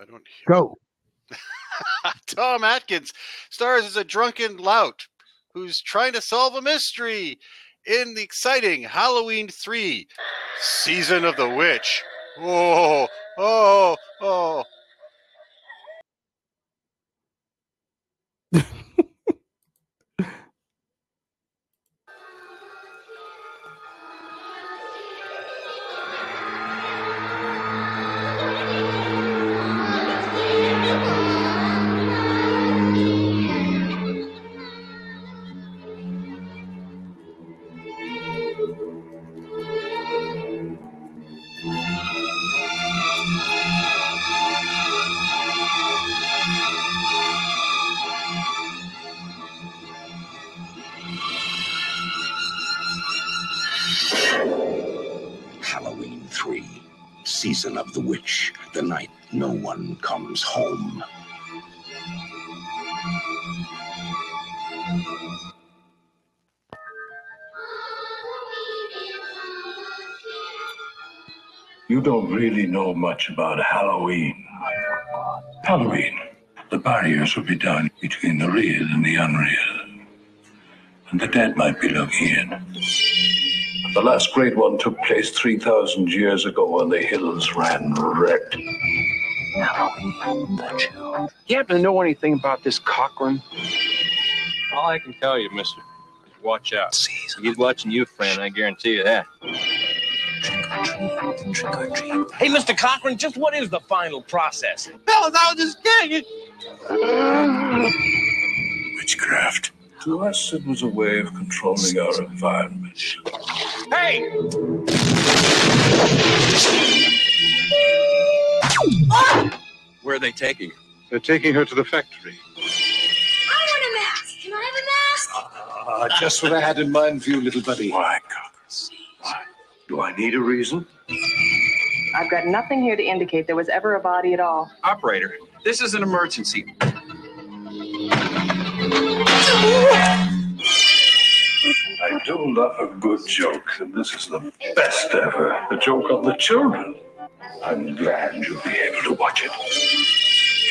I don't hear. Go. Tom Atkins stars as a drunken lout who's trying to solve a mystery in the exciting Halloween 3 Season of the Witch. Oh, oh, oh. Season of the Witch, the night no one comes home. You don't really know much about Halloween. Halloween, the barriers will be down between the real and the unreal. And the dead might be looking in. The last great one took place 3,000 years ago when the hills ran red. Halloween, the Jew. You happen to know anything about this Cochran? All I can tell you, mister, is watch out. He's watching you, friend, I guarantee you that. Trick or treat. Hey, Mr. Cochran, just what is the final process? Fellas, I was just kidding. Witchcraft. To us, it was a way of controlling our environment. Hey! Where are they taking her? They're taking her to the factory. I want a mask. Can I have a mask? Ah, just what I had in mind for you, little buddy. Why, Cochran? Why? Do I need a reason? I've got nothing here to indicate there was ever a body at all. Operator, this is an emergency. I do love a good joke, and this is the best ever. The joke on the children. I'm glad you'll be able to watch it.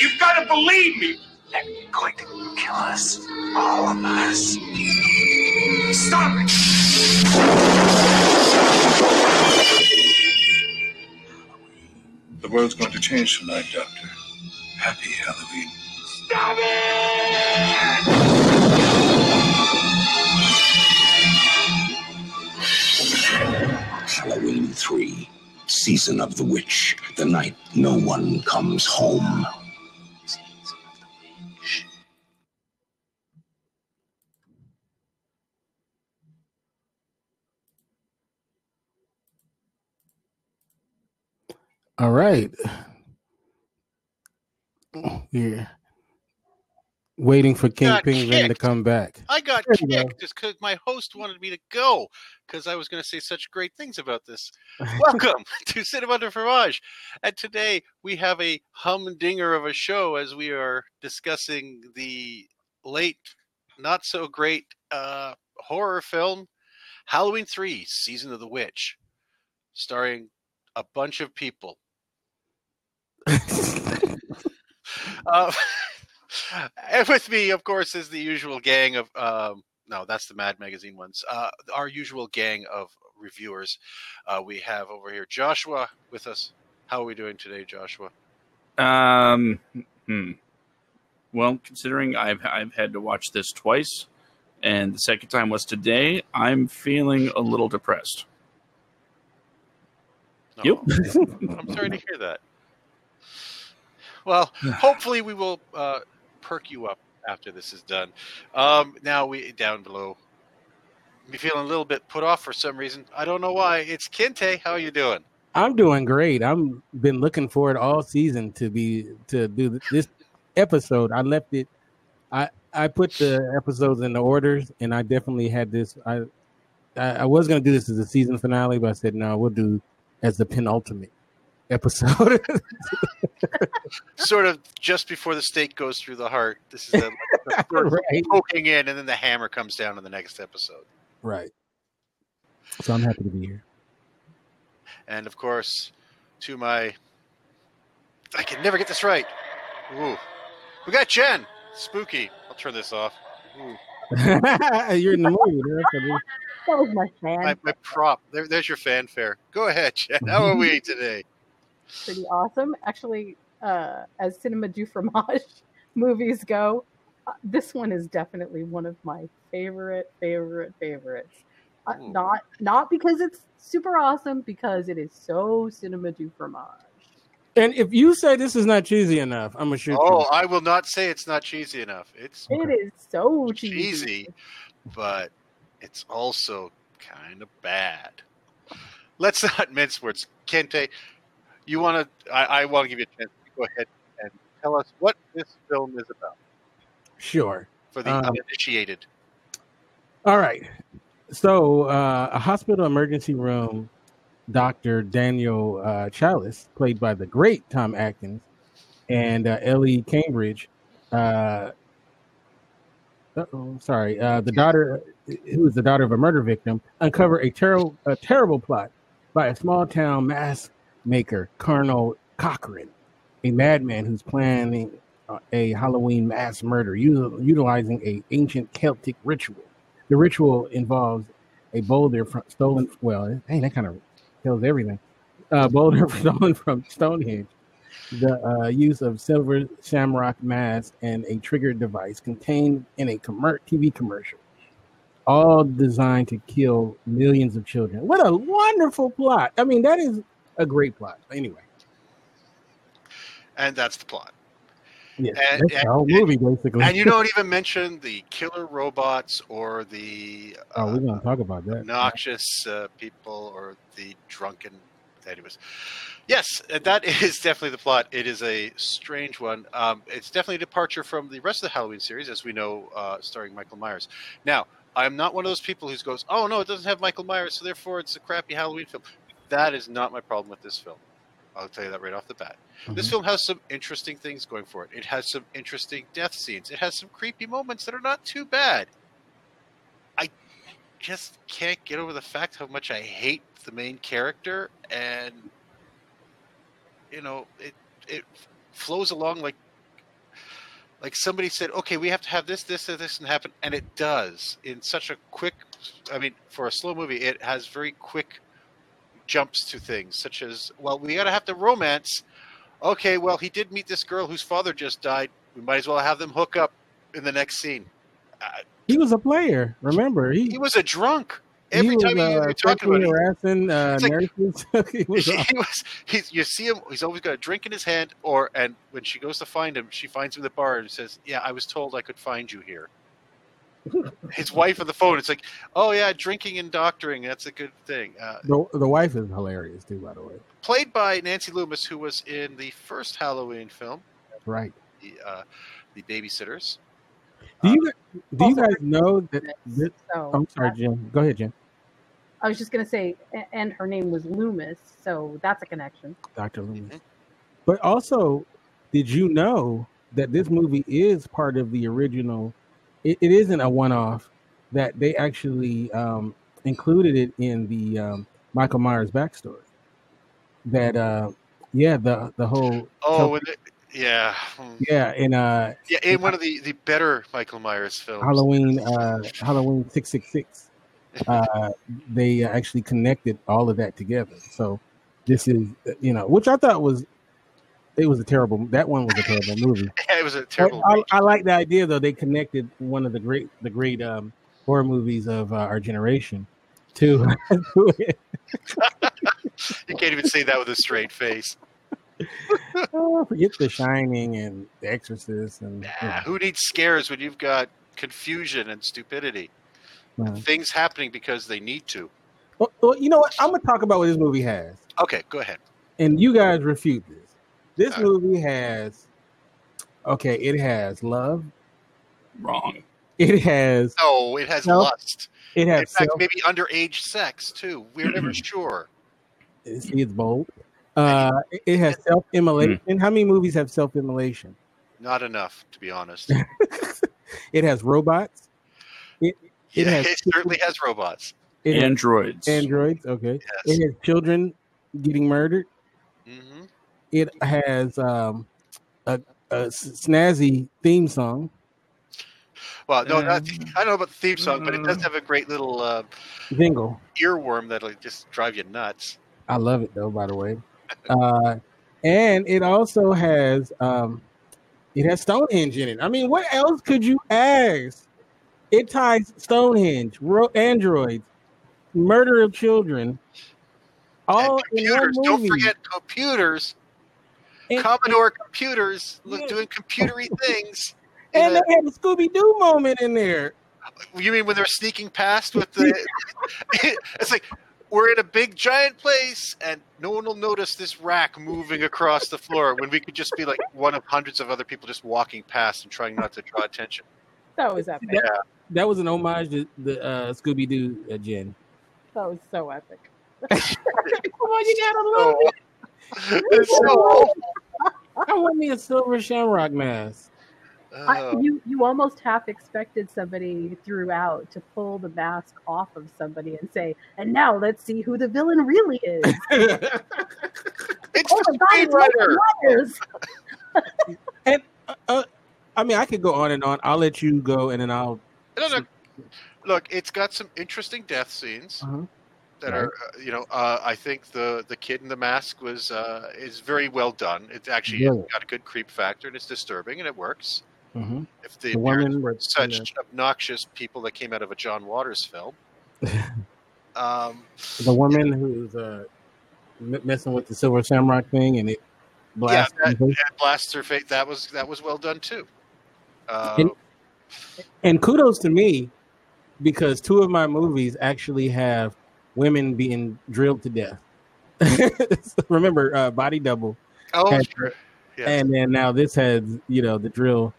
You've got to believe me! They're going to kill us. All of us. Stop it! The world's going to change tonight, Doctor. Happy Halloween. Stop it! Halloween 3, Season of the Witch, the night no one comes home. All right. Yeah. Waiting for King Got Penguin to come back. I got There you go. kicked just because my host wanted me to go because I was going to say such great things about this. Welcome to Cinema de Fromage. And today we have a humdinger of a show as we are discussing the late, not so great uh, horror film Halloween 3 Season of the Witch, starring a bunch of people. Uh, and with me, of course, is the usual gang of um, no, that's the Mad Magazine ones. Uh, our usual gang of reviewers. Uh, we have over here Joshua with us. How are we doing today, Joshua? Um, hmm. Well, considering I've I've had to watch this twice, and the second time was today, I'm feeling a little depressed. No, I'm sorry to hear that. Well, hopefully we will uh, perk you up after this is done. Um, now we down below. Be feeling a little bit put off for some reason. I don't know why. It's Kente. How are you doing? I'm doing great. I'm been looking forward all season to be to do this episode. I left it. I I put the episodes in the orders, and I definitely had this. I I, I was going to do this as a season finale, but I said no. We'll do as the penultimate episode. sort of just before the stake goes through the heart. This is the, the first Right. poking in, and then the hammer comes down in the next episode. right. So I'm happy to be here. And of course, to my I can never get this right. Ooh. We got Jen. Spooky. I'll turn this off. Ooh. You're in the mood. huh, for this? That was my fan. My, my prop. There, there's your fanfare. Go ahead, Jen. How are we today? Pretty awesome. Actually, uh, as cinema du fromage movies go, uh, this one is definitely one of my favorite, favorite, favorites. Uh, Ooh. not not because it's super awesome, because it is so cinema du fromage. And if you say this is not cheesy enough, I'm gonna shoot Oh, you. I will not say it's not cheesy enough. It's It is so cheesy. cheesy, but it's also kind of bad. Let's not mince words. Kente, you want to? I, I want to give you a chance to go ahead and tell us what this film is about Sure. for the Um, uninitiated. All right. So, uh, a hospital emergency room doctor, Daniel uh, Challis, played by the great Tom Atkins, and uh, Ellie Cambridge, uh, sorry, uh, the daughter, who is the daughter of a murder victim, uncover a terrible, a terrible plot by a small town mask maker, Colonel Cochran, a madman who's planning a Halloween mass murder util- utilizing a ancient Celtic ritual. The ritual involves a boulder from stolen. Well, hey, that kind of tells everything. Uh, boulder stolen from Stonehenge. The uh, use of silver shamrock mask and a trigger device contained in a commer- TV commercial, all designed to kill millions of children. What a wonderful plot! I mean, that is a great plot. Anyway, And that's the plot. yeah, And- that's the whole movie basically. And you don't even mention the killer robots or the oh, uh, we're gonna talk about that. obnoxious uh, people or the drunken. Anyways, yes, uh, that is definitely the plot. It is a strange one. Um, it's definitely a departure from the rest of the Halloween series, as we know, uh, starring Michael Myers. Now, I'm not one of those people who goes, "Oh no, it doesn't have Michael Myers, so therefore it's a crappy Halloween film." That is not my problem with this film. I'll tell you that right off the bat. This Mhm. film has some interesting things going for it. It has some interesting death scenes. It has some creepy moments that are not too bad. I just can't get over the fact how much I hate the main character, and you know, it it flows along like like somebody said, okay, we have to have this, this, and this, and happen, and it does in such a quick. I mean, for a slow movie, it has very quick jumps to things, such as, well, we got to have the romance. Okay, well, he did meet this girl whose father just died. We might as well have them hook up in the next scene. Uh, He was a player. Remember, he he was a drunk. Every he was, time you, uh, talking about harassing uh, like- he was, he was he's you see him he's always got a drink in his hand or and when she goes to find him she finds him at the bar and says yeah i was told i could find you here his wife on the phone it's like oh yeah drinking and doctoring that's a good thing uh, the, the wife is hilarious too, by the way. played by nancy loomis who was in the first halloween film right. the uh, the babysitters Do you do you guys know that? This, So I'm sorry, Jim. Go ahead, Jim. I was just gonna say, and her name was Loomis, so that's a connection. Dr. Loomis. Mhm. But also, did you know that this movie is part of the original? It, it isn't a one-off. That they actually um, included it in the um, Michael Myers backstory. That uh, yeah, the the whole oh yeah Hmm. yeah in uh, yeah in one of the the better michael myers films Halloween uh, Halloween six six six. Uh, they actually connected all of that together. So this is you know, which I thought was it was a terrible. That one was a terrible movie. yeah, it was a terrible I, I like the idea though. They connected one of the great the great um, horror movies of uh, our generation to. you can't even say that with a straight face oh, forget The Shining and The Exorcist and Nah, who needs scares when you've got confusion and stupidity? Things happening because they need to. Well, well, you know what? I'm gonna talk about what this movie has. Okay, go ahead. and you guys refute this. This All right. movie has okay, it has love, Wrong. it has No, it has No. lust. it In has fact, self, maybe underage sex too. We're never sure. see it's bold. Uh, it- it has self immolation. How many movies have self immolation? Not enough, to be honest. It has robots. It it yeah, has it certainly has robots. it has Androids. androids. Okay, Yes. it has children getting murdered. It has um, a, a snazzy theme song. Well, no, not, I don't know about the theme song, but it does have a great little uh, jingle earworm that'll just drive you nuts. I love it though, by the way. Uh, and it also has um, it has Stonehenge in it. I mean, what else could you ask? It ties Stonehenge, ro- androids, murder of children, all in one Computers. Don't forget computers. And- Commodore computers Yeah. doing computery things. in And a- they had a Scooby Doo moment in there. You mean when they're sneaking past with the? it's like we're in a big giant place, and no one will notice this rack moving across the floor when we could just be like one of hundreds of other people just walking past and trying not to draw attention. That was epic. Yeah, That was an homage to the uh, Scooby Doo uh, Jen. That was so epic. Come on, you gotta love so, it. it's so I want me a silver shamrock mask. I, oh. you you almost half expected somebody throughout to pull the mask off of somebody and say, "And now let's see who the villain really is." it's oh the my God, it's screenwriter. And uh, uh, I mean, I could go on and on. I'll let you go, and then I'll. No, no. Look, it's got some interesting death scenes Uh-huh. That are, uh, you know, uh, I think the the kid in the mask was uh, is very well done. It's actually Yeah. got a good creep factor and it's disturbing and it works. Mhm. If the, The woman were such obnoxious people that came out of a John Waters film. um, The woman who's uh, messing with the silver shamrock thing, and it yeah, blasts. that, that blasts her face. That was that was well done too. Uh, And- and kudos to me because two of my movies actually have women being drilled to death. Remember, uh, Body Double, oh, had- sure. Yeah. and then now this has you know the drill.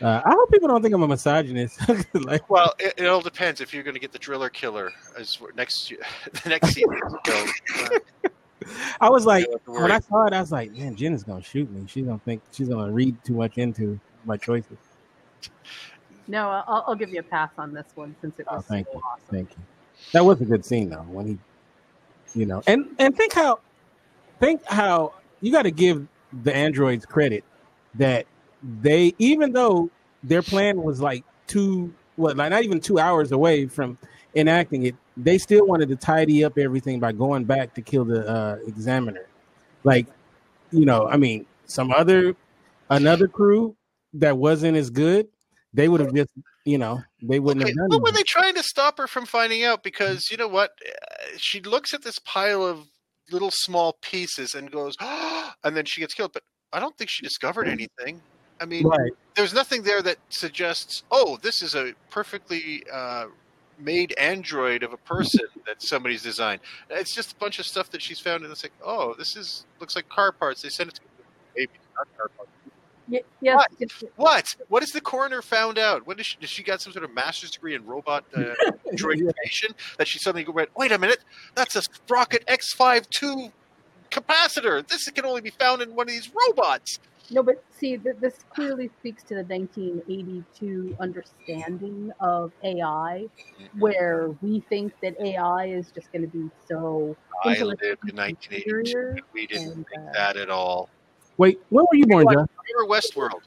Uh, I hope people don't think I'm a misogynist. like, Well, it, it all depends if you're going to get the driller killer as we're- next the next season. So, uh, I was like, don't have to when. I saw it, I was like, man, Jen is gonna shoot me. She's gonna think she's gonna read too much into my choices. No, I'll, I'll give you a pass on this one since it Oh, was thank so you, awesome. thank you. That was a good scene though when he, you know, and and think how, think how you got to give the androids credit that they even though their plan was like two what like not even two hours away from enacting it, they still wanted to tidy up everything by going back to kill the uh, examiner. Like, you know, I mean, some other another crew that wasn't as good, they would have just, you know, they wouldn't Okay, have done what were they trying to stop her from finding out? Because you know what, Uh, she looks at this pile of little small pieces and goes, and then she gets killed. But I don't think she discovered anything. I mean, Right. there's nothing there that suggests, oh, this is a perfectly uh, made android of a person that somebody's designed. It's just a bunch of stuff that she's found, and it's like, oh, this is looks like car parts. They sent it to maybe not car parts. Y- yes, What? What? What has the coroner found out? What is she? Does she got some sort of master's degree in robot uh, that she suddenly went? Wait a minute, that's a Sprocket X52 capacitor. This can only be found in one of these robots. No, but see, th- this clearly speaks to the 1982 understanding of AI, where we think that AI is just going to be so. I lived in 1982. and We didn't and, think uh, that at all. Wait, when were you born, What? Josh? Remember Westworld?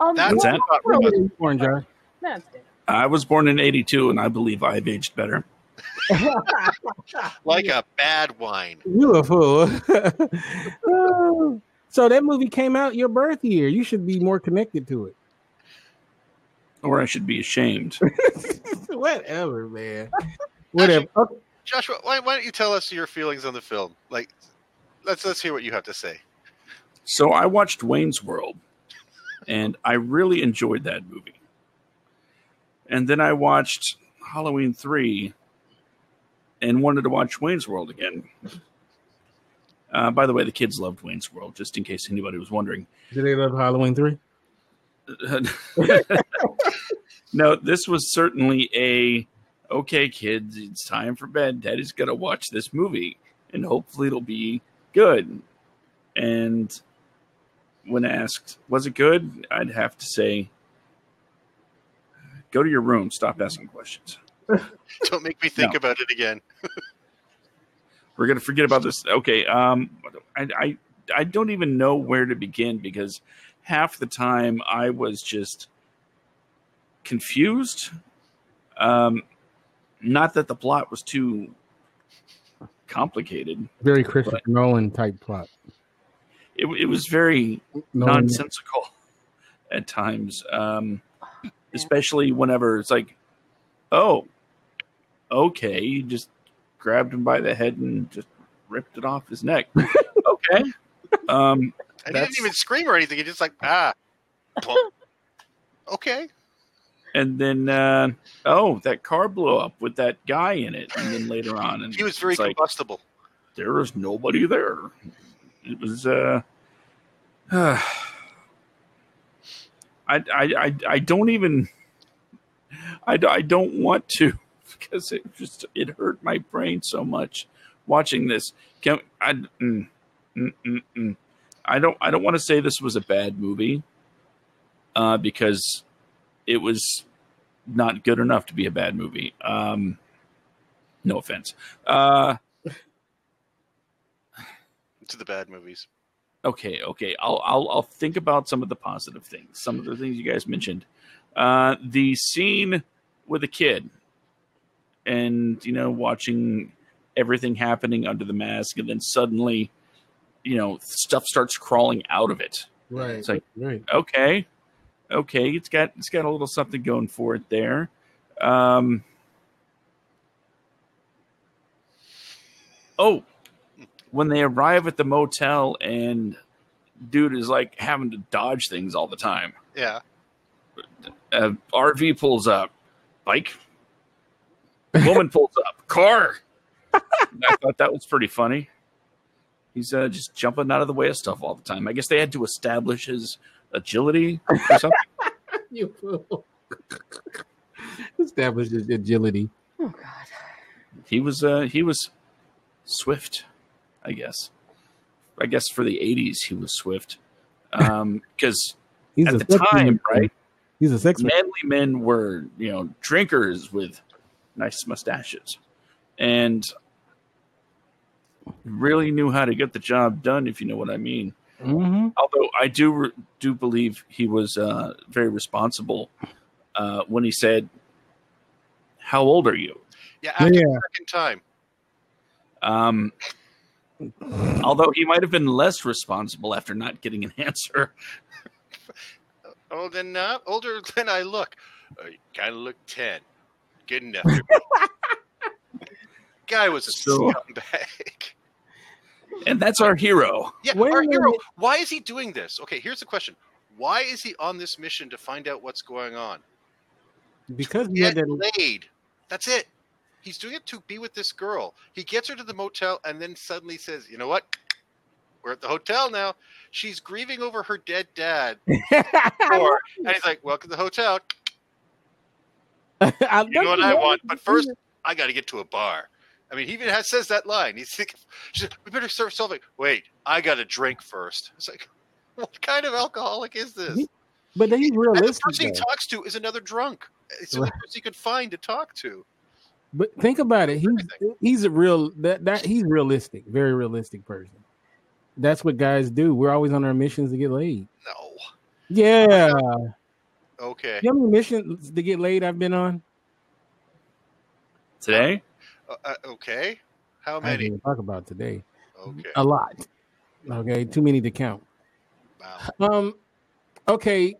Um, That's that? not When robot. were you born, Josh? that's it. I was born in '82, and I believe I've aged better. Like a bad wine. You a fool. So that movie came out your birth year. You should be more connected to it. Or I should be ashamed. Whatever, man. Whatever. Okay. Joshua, why, why don't you tell us your feelings on the film? Like, let's let's hear what you have to say. So I watched Wayne's World, and I really enjoyed that movie. And then I watched Halloween 3 and wanted to watch Wayne's World again. Uh, by the way, the kids loved Wayne's World, just in case anybody was wondering. Did they love Halloween 3? no, this was certainly a okay, kids, it's time for bed. Daddy's gonna watch this movie, and hopefully it'll be good. And when asked, was it good? I'd have to say, go to your room. Stop asking questions. Don't make me think No. about it again. We're gonna forget about this. Okay. Um, I, I I don't even know where to begin because half the time I was just confused. Um, not that the plot was too complicated. Very Christopher Nolan type plot. It, it was very Nolan- nonsensical at times, um, especially whenever it's like, oh, okay, you just grabbed him by the head and just ripped it off his neck. okay. Um, And he didn't even scream or anything. He just like ah. okay. and then uh, oh, that car blew up with that guy in it, and then later on, and He was very it's like, combustible. there was nobody there. It was uh, I, I I I don't even I, I don't want to because it just it hurt my brain so much watching this. Can I mm, mm, mm, mm. I don't I don't want to say this was a bad movie uh, because it was not good enough to be a bad movie. Um, no offense. Uh, To the bad movies. okay, okay. I'll I'll I'll think about some of the positive things. Some of the things you guys mentioned. Uh, the scene with a kid, and you know, watching everything happening under the mask, and then suddenly, you know, stuff starts crawling out of it. Right. It's like, right. okay, okay, it's got it's got a little something going for it there. Um, oh, when they arrive at the motel and dude is like having to dodge things all the time. Yeah. Uh, RV pulls up, bike. Woman pulls up, car. I thought that was pretty funny. He's uh, just jumping out of the way of stuff all the time. I guess they had to establish his agility or something. You fool. Establish his agility. Oh God. he was uh, he was swift, I guess. I guess for the '80s he was swift because He's at the time, man. right? He's a sex man. manly men were you know drinkers with nice mustaches and really knew how to get the job done if you know what i mean Mm-hmm. although i do do believe he was uh, very responsible uh, when he said how old are you Yeah. After Yeah. the second time. um, although he might have been less responsible after not getting an answer then uh, older than I look. Uh, you kind of look ten. Good enough. Guy was a So- scumbag. and that's our hero Yeah, Wait our hero. minute. Why is he doing this? Okay, here's the question: Why is he on this mission to find out what's going on? Because he had Get laid. That's it. He's doing it to be with this girl. He gets her to the motel and then suddenly says, "You know what? We're at the hotel now." She's grieving over her dead dad, or, and he's like, "Welcome to the hotel. I You know what I want, but first I got to get to a bar." I mean, he even has, says that line. He's said, "We better start solving." Wait, I got to drink first. It's like, what kind of alcoholic is this? But then he's And the realistic. person he talks to is another drunk. It's the only person he could find to talk to. But think about it. He's he's a real that that he's realistic, very realistic person. That's what guys do. We're always on our missions to get laid. No. Yeah. Okay. You know how many missions to get laid I've been on? today Uh, uh, okay. How I didn't many? talk about today. Okay. A lot. Okay, too many to count. Wow. Um, okay,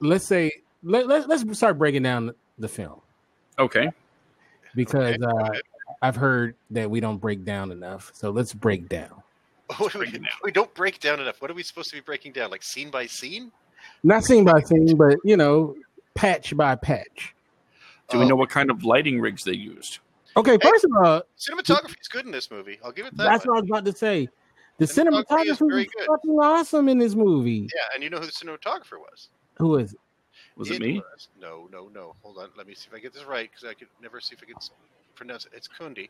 let's say let, let let's start breaking down the film okay because Okay, uh. I've heard that we don't break down enough. So let's break down. What do we, we don't break down enough. What are we supposed to be breaking down? Like scene by scene? Not scene by scene, but you know, patch by patch. do we know what kind of lighting rigs they used Okay, first of all, Cinematography is good in this movie. I'll give it that. that's much. what I was about to say. The Cinematography is cinematography very is good. fucking awesome in this movie. Yeah, and you know who the cinematographer was? Who is it? Was it me was- No, no, no. Hold on. Let me see if I get this right because I could never see if I could pronounce it. It's Cundey.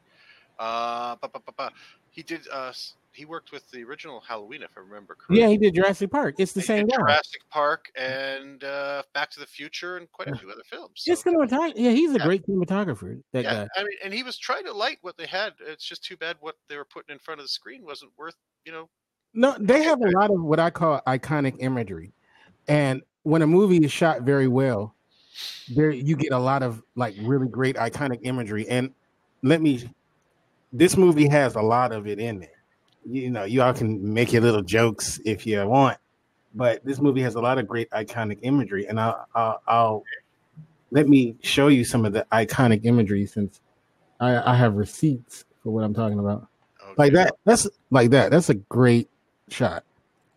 Uh, ba, ba, ba, ba. He did. Uh, he worked with the original Halloween, if I remember correctly. Yeah, he did Jurassic Park. It's the He same guy. Jurassic Park and uh, Back to the Future and quite a few other films. Just So, cinematographer. Yeah, he's a Yeah. great cinematographer. That yeah, guy. I mean, and he was trying to light what they had. It's just too bad what they were putting in front of the screen wasn't worth, you know, No, they have a lot of what I call iconic imagery, and when a movie is shot very well, there you get a lot of like really great iconic imagery. And let me, this movie has a lot of it in there. You know, you all can make your little jokes if you want, but this movie has a lot of great iconic imagery. And I'll, I'll, I'll let me show you some of the iconic imagery since I, I have receipts for what I'm talking about. Okay. Like that, that's like that. That's a great shot.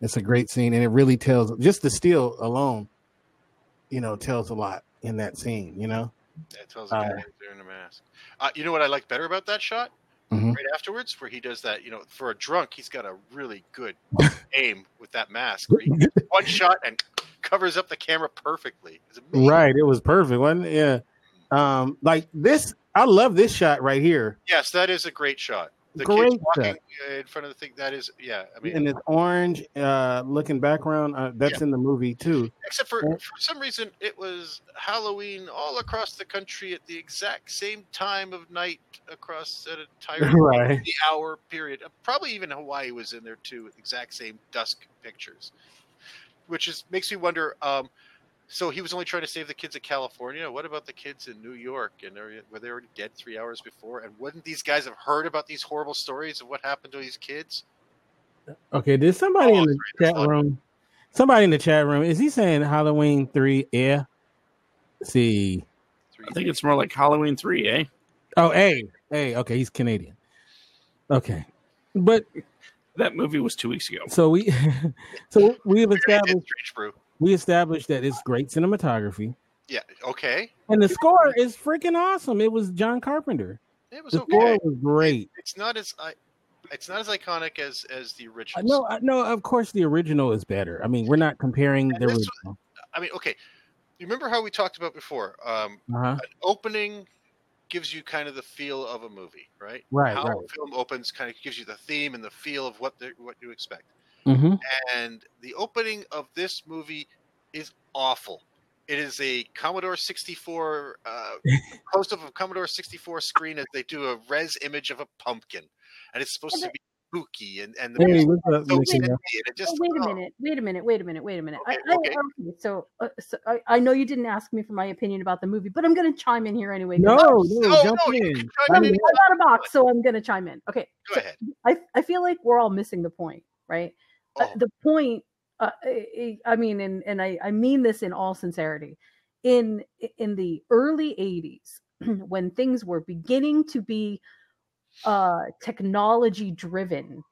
It's a great scene, and it really tells. Just the still alone, you know, tells a lot in that scene. You know, That tells a guy Uh, wearing a mask. Uh, you know what I like better about that shot? Mhm. Right afterwards, where he does that. You know, for a drunk, he's got a really good aim with that mask. Where he gets one shot and covers up the camera perfectly. It's right? It was perfect, wasn't it? Yeah. Um, like this, I love this shot right here. Yes, that is a great shot. The Great kids walking in front of the thing. That is, yeah. I mean, in this orange uh looking background uh, that's in the movie too except for for some reason, it was Halloween all across the country at the exact same time of night across an entire Right. the hour period. Uh, Probably even Hawaii was in there too, with exact same dusk pictures, which is makes me wonder. Um, so he was only trying to save the kids of California. What about the kids in New York? And are, were they already dead three hours before? And wouldn't these guys have heard about these horrible stories of what happened to these kids? okay there's somebody Oh, in the chat room somebody in the chat room is he saying halloween 3 yeah see I think it's more like Halloween three, eh? oh hey hey okay he's canadian okay but That movie was two weeks ago. so we so we've established Strange Brew. We established that it's great cinematography Yeah. Okay. and the score is freaking awesome it was john carpenter It was the score was great It's not as I. It's not as iconic as as the original. no no of course the original is better i mean we're not comparing the this was- original I mean, okay. You remember how we talked about before? Um, uh-huh an opening gives you kind of the feel of a movie, right? Right, How right. a film opens kind of gives you the theme and the feel of what the, what you expect. Mm-hmm. And the opening of this movie is awful. It is a Commodore 64 uh, close up of Commodore 64 screen as they do a res image of a pumpkin, and it's supposed to be spooky and and the Hey, music is so Nicky? sinister, it just Oh, wait a oh, minute. Wait a minute. Wait a minute. Wait a minute. Okay, I, I, okay. okay, so, uh, so I, I know you didn't ask me for my opinion about the movie, but I'm going to chime in here anyway. 'cause No, no, No, jump no, in. can chime I, in I any- got a box, so I'm going to chime in. Okay. Go ahead. I, I feel like we're all missing the point, right? Oh. the point, uh, I, I mean, and, and I, I mean this in all sincerity. In in the early 80s, when things were beginning to be uh, technology driven,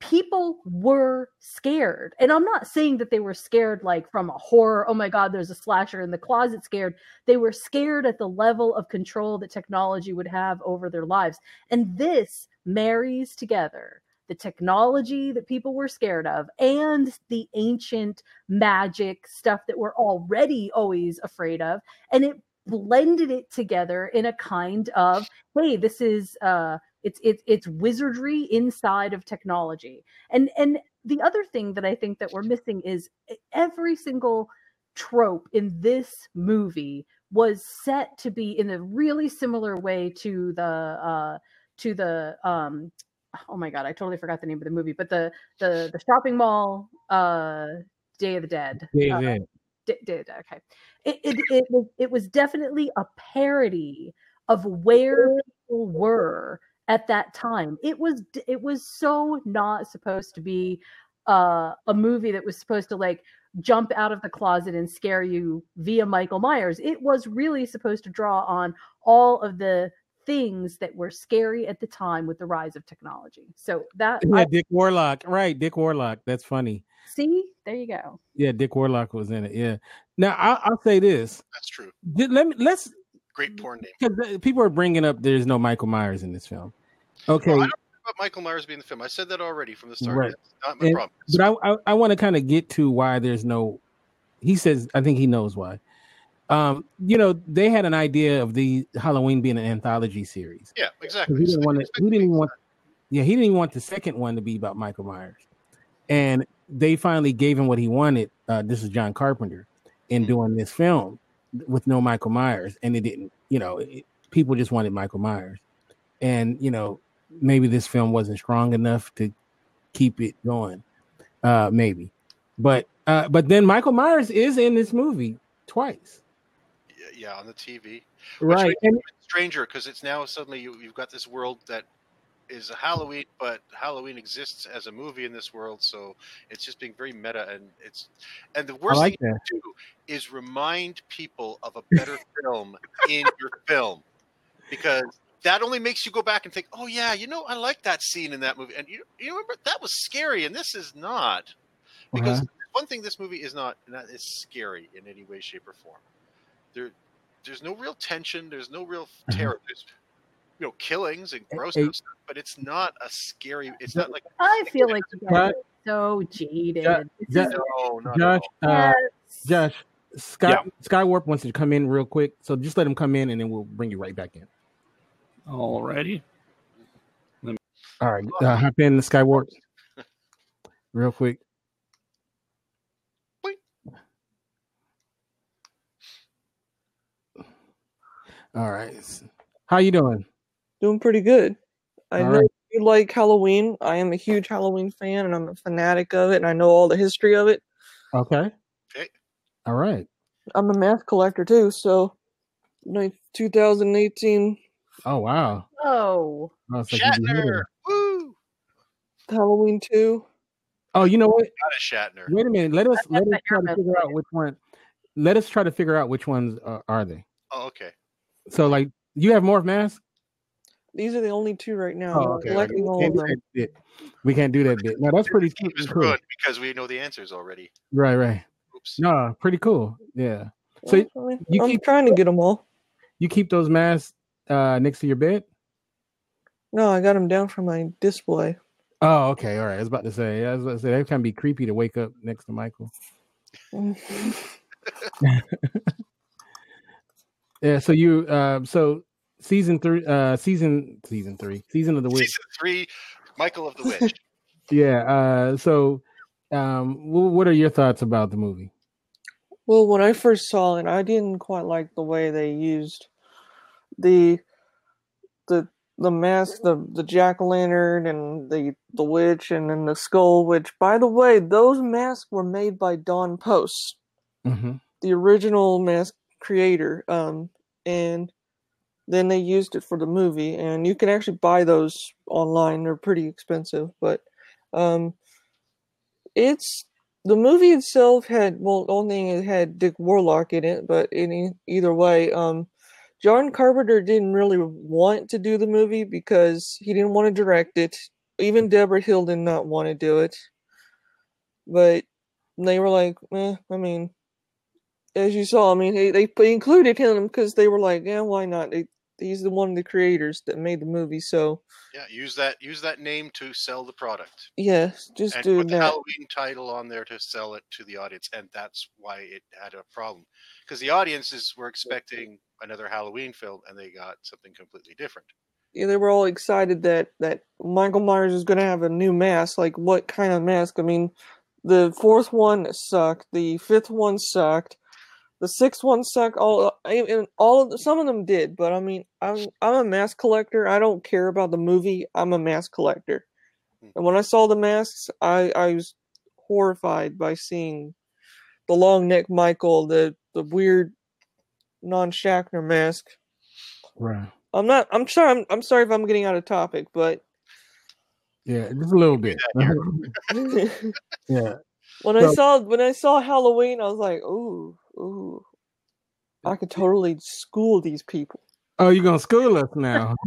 people were scared. And I'm not saying that they were scared like from a horror, oh my God, there's a slasher in the closet scared. They were scared at the level of control that technology would have over their lives. And this marries together the technology that people were scared of and the ancient magic stuff that we're already always afraid of. And it blended it together in a kind of, hey, this is uh it's it's it's wizardry inside of technology. And and the other thing that I think that we're missing is every single trope in this movie was set to be in a really similar way to the uh to the um oh my god i totally forgot the name of the movie but the the the shopping mall uh day of the dead Yeah, uh, yeah. D- Day of the Dead, okay. It, it it was it was definitely a parody of where people were at that time. It was it was so not supposed to be uh a movie that was supposed to like jump out of the closet and scare you via Michael Myers. It was really supposed to draw on all of the things that were scary at the time with the rise of technology so that Yeah, I, Dick Warlock. Right, Dick Warlock. That's funny. see there you go Yeah, Dick Warlock was in it. Yeah. Now I, I'll say this. That's true. Did- Let me let's Great porn name. because uh, people are bringing up there's no Michael Myers in this film. Okay, Well, I don't about Michael Myers being the film. I said that already from the start. Right. That's not my And- problem. but I I, I want to kind of get to why there's no. He says I think he knows why. Um, you know they had an idea of the Halloween being an anthology series. Yeah, exactly. He didn't want to, He didn't want. Yeah, he didn't even want the second one to be about Michael Myers, and they finally gave him what he wanted. Uh, this is John Carpenter in doing this film with no Michael Myers, and it didn't. You know, it, people just wanted Michael Myers, and you know maybe this film wasn't strong enough to keep it going. Uh, maybe, but uh, but then Michael Myers is in this movie twice, Yeah, on the TV. right? And stranger because it's now suddenly you, you've got this world that is a Halloween, but Halloween exists as a movie in this world, so it's just being very meta and it's and the worst like thing that. you do is remind people of a better film in your film because that only makes you go back and think, oh yeah, you know, I like that scene in that movie, and you you remember that was scary, and this is not because Uh-huh. one thing this movie is not and that is scary in any way, shape, or form. There, there's no real tension. There's no real terror. There's you know killings and gross Uh-huh. Stuff, but it's not a scary. It's not like I feel like you guys so jaded. Jo- This no, not Josh, at all. uh, yes. Josh, Sky Yeah. Skywarp wants to come in real quick, so just let him come in, and then we'll bring you right back in. Alrighty. All right, uh, hop in the Skywarp real quick. All right, how you doing? Doing pretty good. I All know right. you like Halloween. I am a huge Halloween fan and I'm a fanatic of it and I know all the history of it. Okay. Okay. All right. I'm a math collector too, so 2018 Oh wow. Oh, Oh, like you can hear Shatner, woo! Halloween 2. Oh, you know what? Not a Shatner. Wait a minute. Let us That's let us try to figure out which one. Let us try to figure out which ones are, are they. Oh, okay. So, like, you have more masks. These are the only two right now. Oh, I'm okay. collecting all Can't of them. bit. We can't do that bit. No, that's pretty It cool. ruined because we know the answers already. Right, right. Oops. No, pretty cool. Yeah. So I you I'm keep- trying to get them all. you keep those masks uh, next to your bed. No, I got them down from my display. Oh, okay. All right. I was about to say. I was about to say that can be creepy to wake up next to Michael. Yeah. So you. Uh, so season three. Uh, season season three. Season of the witch. Season three, Michael of the Witch. Yeah. Uh, so, um, wh- what are your thoughts about the movie? Well, when I first saw it, I didn't quite like the way they used the the the mask, the the jack o' lantern, and the the witch, and then the skull. Which, by the way, those masks were made by Don Post, Mm-hmm. the original mask creator. Um, and then they used it for the movie, and you can actually buy those online. They're pretty expensive, but um, it's the movie itself had well, only it had Dick Warlock in it, but any either way, um, John Carpenter didn't really want to do the movie because he didn't want to direct it. Even Debra Hill did not want to do it, but they were like, eh, I mean, as you saw, I mean, they they p- included him because they were like, yeah, why not? They, he's the one of the creators that made the movie, so Yeah, use that use that name to sell the product. yeah, just and do put the. Halloween title on there to sell it to the audience, and that's why it had a problem because the audiences were expecting another Halloween film, and they got something completely different. yeah, they were all excited that that Michael Myers is going to have a new mask. Like, what kind of mask? I mean, the fourth one sucked. The fifth one sucked. The sixth one sucked. All and all of the, some of them did, but I mean, I'm I'm a mask collector. I don't care about the movie. I'm a mask collector. Hmm. And when I saw the masks, I I was horrified by seeing the long neck Michael, the the weird non Shatner mask. Right. I'm not. I'm sorry. I'm, I'm sorry if I'm getting out of topic, but Yeah, just a little bit. yeah. when I So- saw when I saw Halloween, I was like, ooh, ooh, I could totally school these people. Oh, you're gonna school us now?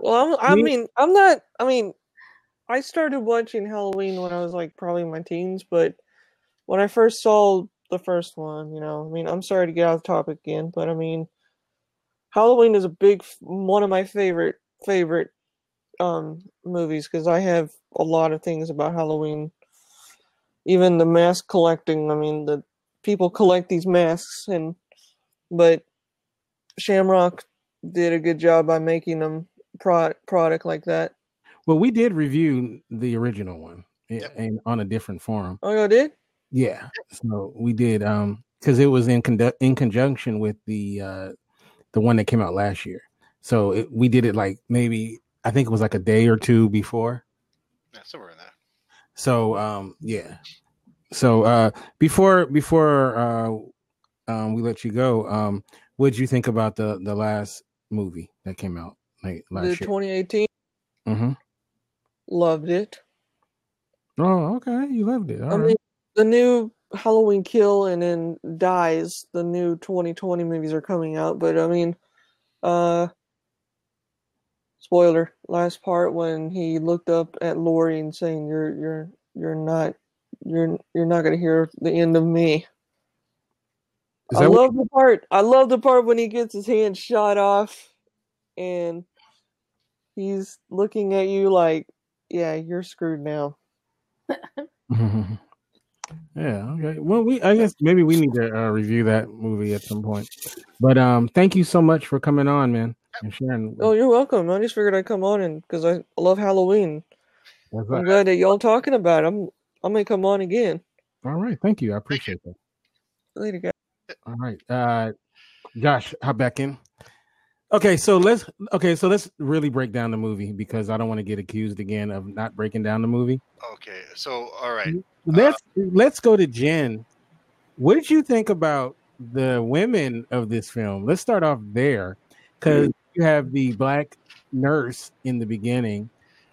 Well, I'm, I mean, I'm not. I mean, I started watching Halloween when I was like probably in my teens, but when I first saw the first one, you know, I mean, I'm sorry to get off topic again, but I mean, Halloween is a big one of my favorite favorite um movies because I have a lot of things about Halloween. Even the mask collecting, I mean, the people collect these masks and but Shamrock did a good job by making them pro- product like that. Well, we did review the original one, yeah, and on a different forum. Oh, you did? Yeah, so we did um because it was in condu- in conjunction with the uh the one that came out last year. So it, we did it like maybe I think it was like a day or two before. Yeah, somewhere in that. So um, yeah. So uh, before before uh, um, we let you go, um, what did you think about the the last movie that came out like last The year? 2018 Mm-hmm. loved it. Oh, okay. You loved it. All I right. mean, the new Halloween Kill and then Dies, the new 2020 movies are coming out, but I mean, uh, spoiler, last part when he looked up at Laurie and saying, "You're you're you're not you're you're not gonna hear the end of me." I what- love the part. I love the part when he gets his hand shot off, and he's looking at you like, "Yeah, you're screwed now." yeah. Okay. Well, we I guess maybe we need to uh, review that movie at some point. But um, thank you so much for coming on, man, and sharing. Oh, you're welcome. I just figured I'd come on and because I love Halloween. I'm glad that y'all talking about. It. I'm I'm gonna come on again All right. Thank you. I appreciate that. later, guys. All right. Uh Josh, hop back in. Okay, so let's okay, so let's really break down the movie because I don't want to get accused again of not breaking down the movie. Okay, so all right. Let's let's go to Jen. What did you think about the women of this film? Let's start off there because you have the black nurse in the beginning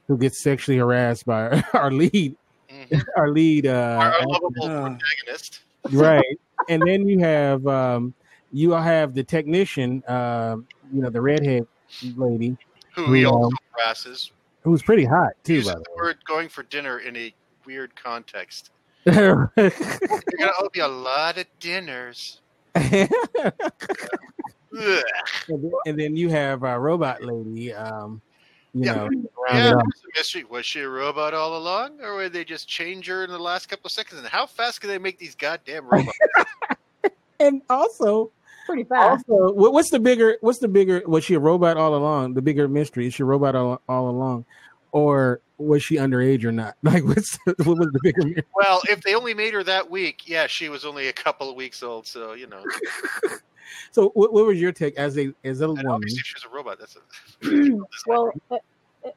who gets sexually harassed by our lead, our lead, uh, Our, lovable protagonist. right and then you have um you all have the technician um you know the redhead lady Who he um, also harasses. who's pretty hot too Uses by the word going for dinner in a weird context. You're gonna owe me a lot of dinners. And, then, you have our robot lady um Yeah. know Yeah, it it's a mystery. Was she a robot all along, or would they just change her in the last couple of seconds? And how fast can they make these goddamn robots? and also pretty fast also what's the bigger what's the bigger was she a robot all along the bigger mystery is she a robot all, all along or was she underage or not like what's the, what was the bigger mystery? well, if they only made her that week, yeah, she was only a couple of weeks old, so you know. so what, what was your take as a as a And woman obviously, she was a robot. That's a, well a-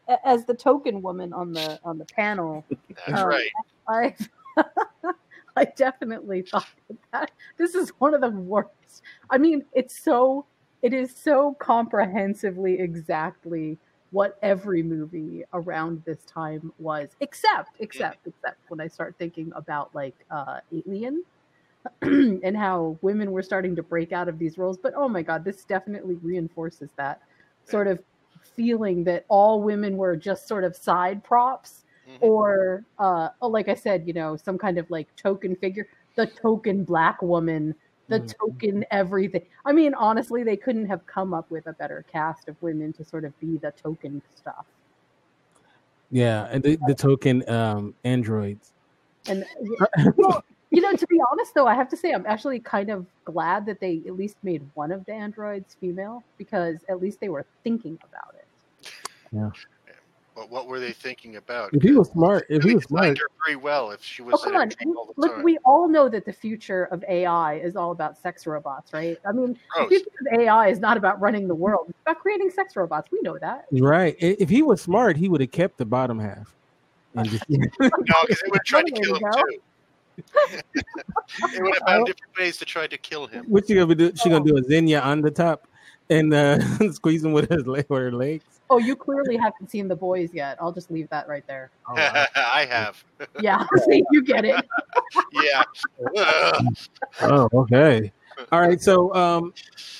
a- as the token woman on the on the panel that's um, right. i i definitely thought that, that this is one of the worst i mean it's so it is so comprehensively exactly what every movie around this time was except except except when i start thinking about like uh alien and how women were starting to break out of these roles. But oh my god this definitely reinforces that sort of feeling that all women were just sort of side props or uh oh, like i said you know some kind of like token figure the token black woman the token everything. I mean honestly they couldn't have come up with a better cast of women to sort of be the token stuff. Yeah, and the, the token um androids. and well, you know to be honest though i have to say i'm actually kind of glad that they at least made one of the androids female because at least they were thinking about it Yeah. But what were they thinking about? If he was smart, if he was smart, her pretty well. If she was, Oh, was come on. all the Look, time. we all know that the future of AI is all about sex robots, right? I mean, the future of AI is not about running the world. It's about creating sex robots. We know that. right? If he was smart, he would have kept the bottom half. And just, No, because they would have tried to kill him too. They would have found different ways to try to kill him. what she gonna do? She gonna do a Xenia Onatopp and uh, squeeze him with his leg, with her legs. Oh, you clearly haven't seen the boys yet. I'll just leave that right there. I have. Yeah, see, you get it. yeah. Oh, okay. All right. So, um,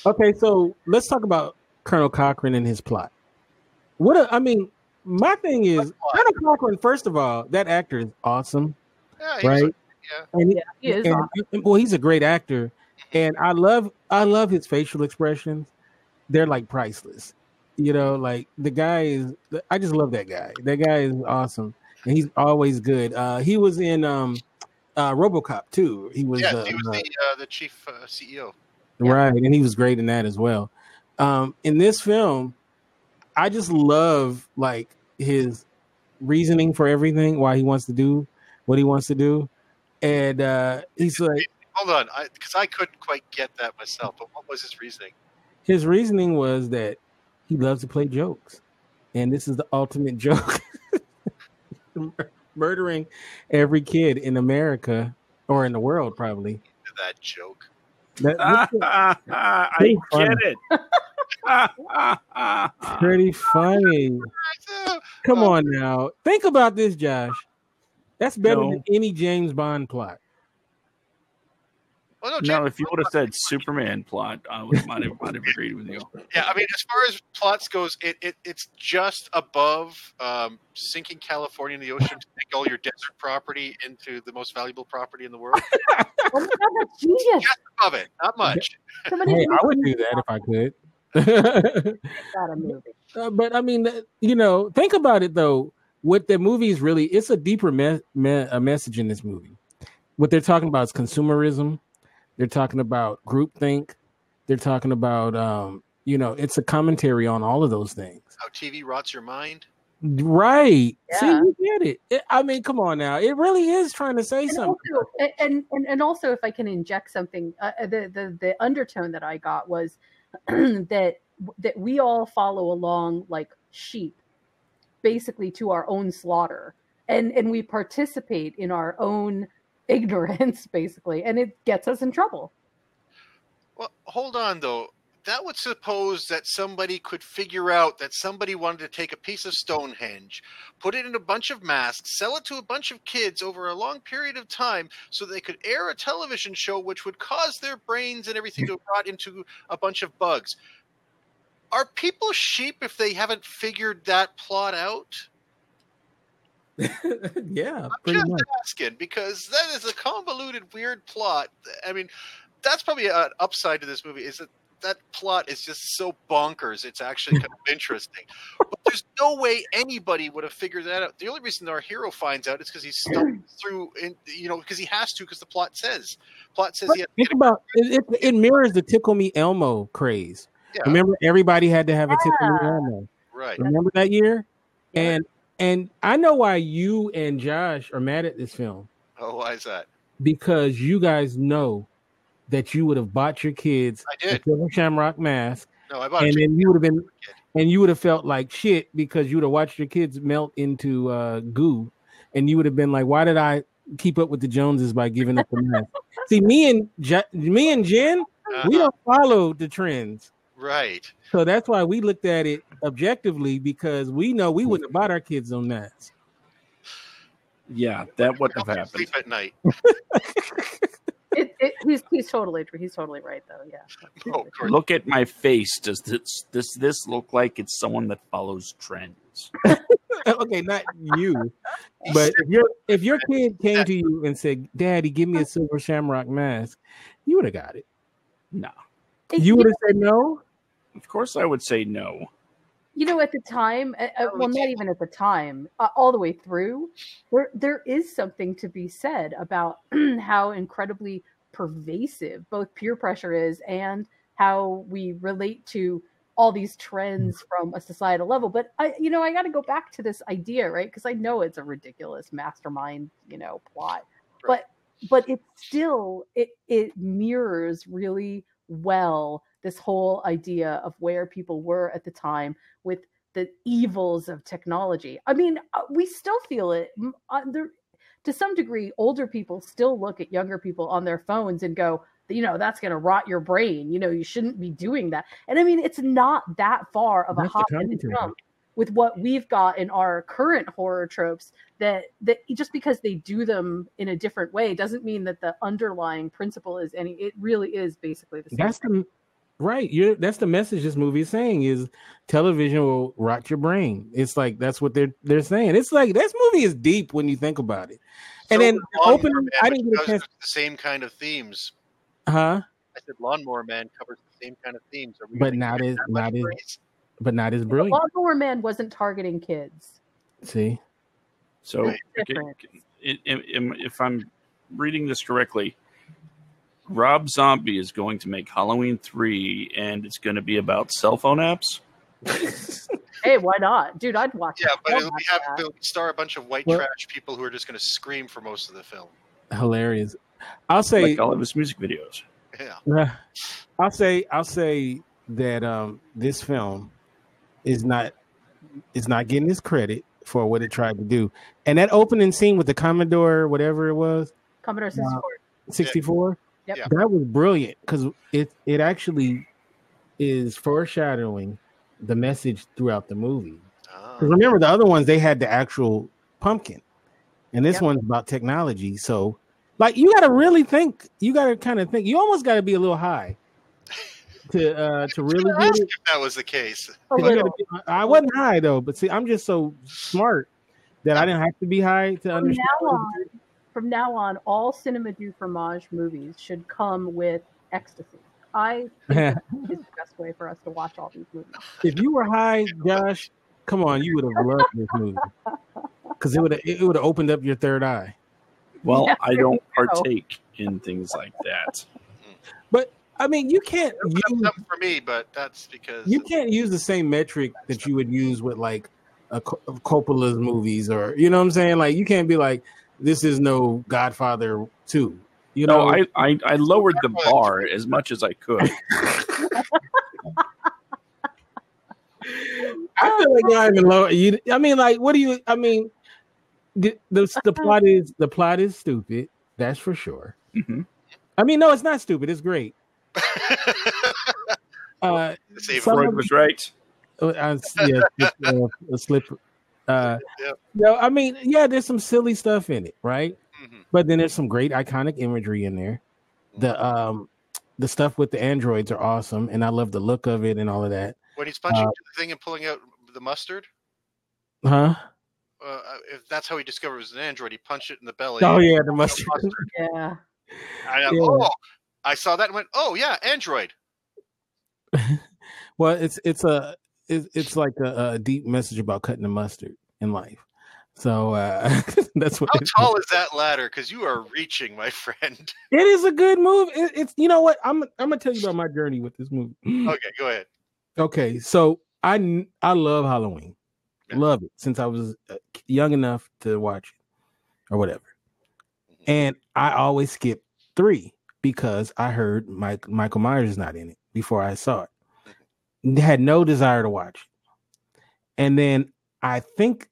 okay. So let's talk about Colonel Cochran and his plot. What a, I mean, my thing is Colonel Cochran. First of all, that actor is awesome, Yeah, he was right? A- yeah. And Yeah, he is and- awesome. well, he's a great actor, and I love I love his facial expressions. They're like priceless. You know, like the guy is. I just love that guy. That guy is awesome, and he's always good. Uh, he was in um, uh, RoboCop too. He was. Yes, uh, he was uh, the uh, the chief uh, CEO. Right, and he was great in that as well. Um, in this film, I just love like his reasoning for everything, why he wants to do what he wants to do, and uh, he's like Hold on, because I, couldn't quite get that myself. But what was his reasoning? his reasoning was that he loves to play jokes, and this is the ultimate joke. murdering every kid in America or in the world, probably. That joke. That, I Pretty get funny. it. pretty funny. Come on now. Think about this, Josh. That's better No. than any James Bond plot. Well, no, No, James if you would have said Superman plot, I would might have, might have agreed with you. Yeah, I mean, as far as plots goes, it, it it's just above um, sinking California in the ocean to make all your desert property into the most valuable property in the world. Oh my god, that's genius. just above it, not much. Somebody Hey, I would do that if I could. about a movie. Uh, but I mean, you know, think about it though. What the movie is really, it's a deeper me- me- a message in this movie. What they're talking about is consumerism. They're talking about groupthink. They're talking about, um, you know, it's a commentary on all of those things. How TV rots your mind. Right. See, Yeah. you get it. it. I mean, come on now. It really is trying to say and something. also, and, and and also if i can inject something uh, the, the the undertone that i got was that that we all follow along like sheep basically to our own slaughter and and we participate in our own ignorance basically and it gets us in trouble Well, hold on though. That would suppose that somebody could figure out that somebody wanted to take a piece of Stonehenge, put it in a bunch of masks, sell it to a bunch of kids over a long period of time so they could air a television show which would cause their brains and everything to rot into a bunch of bugs. Are people sheep if they haven't figured that plot out? yeah, I'm pretty just much. asking because that is a convoluted, weird plot. I mean, that's probably an upside to this movie is that that plot is just so bonkers. It's actually kind of interesting. But there's no way anybody would have figured that out. The only reason our hero finds out is because he's stumbled through, in, you know, because he has to, because the plot says. Plot says he has to Think about it, it. It mirrors the Tickle Me Elmo craze. Yeah. Remember, everybody had to have a Tickle Me Elmo. right. Remember that year? And and I know why you and Josh are mad at this film Oh, why is that? because you guys know that you would have bought your kids I did. a Shamrock mask, No, I bought and then you would have been and you would have felt like shit because you would have watched your kids melt into uh, goo, and you would have been like, "Why did I keep up with the Joneses by giving up the mask?" See, me and Je- me and Jen, we don't follow the trends. Right. So that's why we looked at it objectively because we know we wouldn't have bought our kids on that. Yeah, that wouldn't have happened. Sleep at night. it, it, he's he's totally he's totally right though yeah Oh. Look at my face. Does this this this look like it's someone that follows trends? okay, not you, but if your if your kid came to you and said, "Daddy, give me a silver shamrock mask," you would have got it. No, You would have said no. Of course I would say no. you know at the time uh, well not even at the time uh, all the way through there there is something to be said about how incredibly pervasive both peer pressure is and how we relate to all these trends from a societal level. But i you know i got to go back to this idea right? Because i know it's a ridiculous mastermind you know plot. But but it still it it mirrors really well this whole idea of where people were at the time with the evils of technology. I mean, uh, we still feel it. Uh, there, to some degree, older people still look at younger people on their phones and go, you know, that's going to rot your brain. You know, you shouldn't be doing that. And I mean, it's not that far of a That's the hop and a jump with what we've got in our current horror tropes that that just because they do them in a different way doesn't mean that the underlying principle is any it really is basically the same That's the right. You're that's the message this movie is saying is television will rot your brain. It's like that's what they're they're saying. It's like this movie is deep when you think about it. And then was the Lawnmower Man, I didn't get a chance. the same kind of themes. Huh? I said Lawnmower Man covers the same kind of themes. Are we But not as not as praise? but not as The brilliant. Lawnmower Man wasn't targeting kids. See, So It's different. i- i- if I'm reading this correctly, Rob Zombie is going to make Halloween three, and it's going to be about cell phone apps. Hey, why not, dude? I'd watch. Yeah, it. but I'll it'll watch have that. it'll star a bunch of white Well- trash people who are just going to scream for most of the film. hilarious. I'll say like all of his music videos. Yeah. I'll say I'll say that um this film is not is not getting its credit for what it tried to do. And that opening scene with the Commodore, whatever it was, Commodore 64. 64, Yep. that was brilliant because it it actually is foreshadowing the message throughout the movie. Ah. 'Cause remember, the other ones they had the actual pumpkin, and this Yep. one's about technology. So, like, you got to really think. You got to kind of think. You almost got to be a little high to uh to really I get it. if that was the case. Gotta I wasn't high though, but see, I'm just so smart that I didn't have to be high to understand. now on, from now on, all Cinema du Fromage movies should come with ecstasy. I think that is the best way for us to watch all these movies. if you were high, Josh, come on, you would have loved this movie because it would have it would have opened up your third eye. Well, Yeah, I don't there you go. partake in things like that. But I mean, you can't use not for me, but that's because you can't use the same metric that you would use with like a Co- Coppola's movies or you know what I'm saying. Like you can't be like this is no Godfather two. You know, No, I, I, I lowered the bar as much as I could. I feel like y'all even low. You, I mean, like, what do you? I mean, the the, the plot is the plot is stupid. That's for sure. Mhm. I mean, no, it's not stupid. It's great. Uh, Save Freud was right. uh, uh, yeah, just, uh, a slip. Uh, Yep. no, I mean, yeah, there's some silly stuff in it, right? Mhm. But then there's some great iconic imagery in there. The um, the stuff with the androids are awesome, and I love the look of it and all of that. when he's punching Uh, the thing and pulling out the mustard. Huh? Uh, if that's how he discovered was an android, he punched it in the belly. Oh yeah, the mustard. Yeah. I, Yeah. Oh, I saw that and went, "Oh yeah, android." Well, it's it's a it's, it's like a, a deep message about cutting the mustard in life. So uh, that's what How tall is that ladder? Because you are reaching, my friend. it is. A good move. It, it's you know what I'm I'm gonna tell you about my journey with this movie. Okay, go ahead. Okay, so I I love Halloween, Yeah. love it since I was uh, young enough to watch it or whatever, and I always skip three because I heard Mike Michael Myers is not in it before I saw it. Had no desire to watch it, and then I think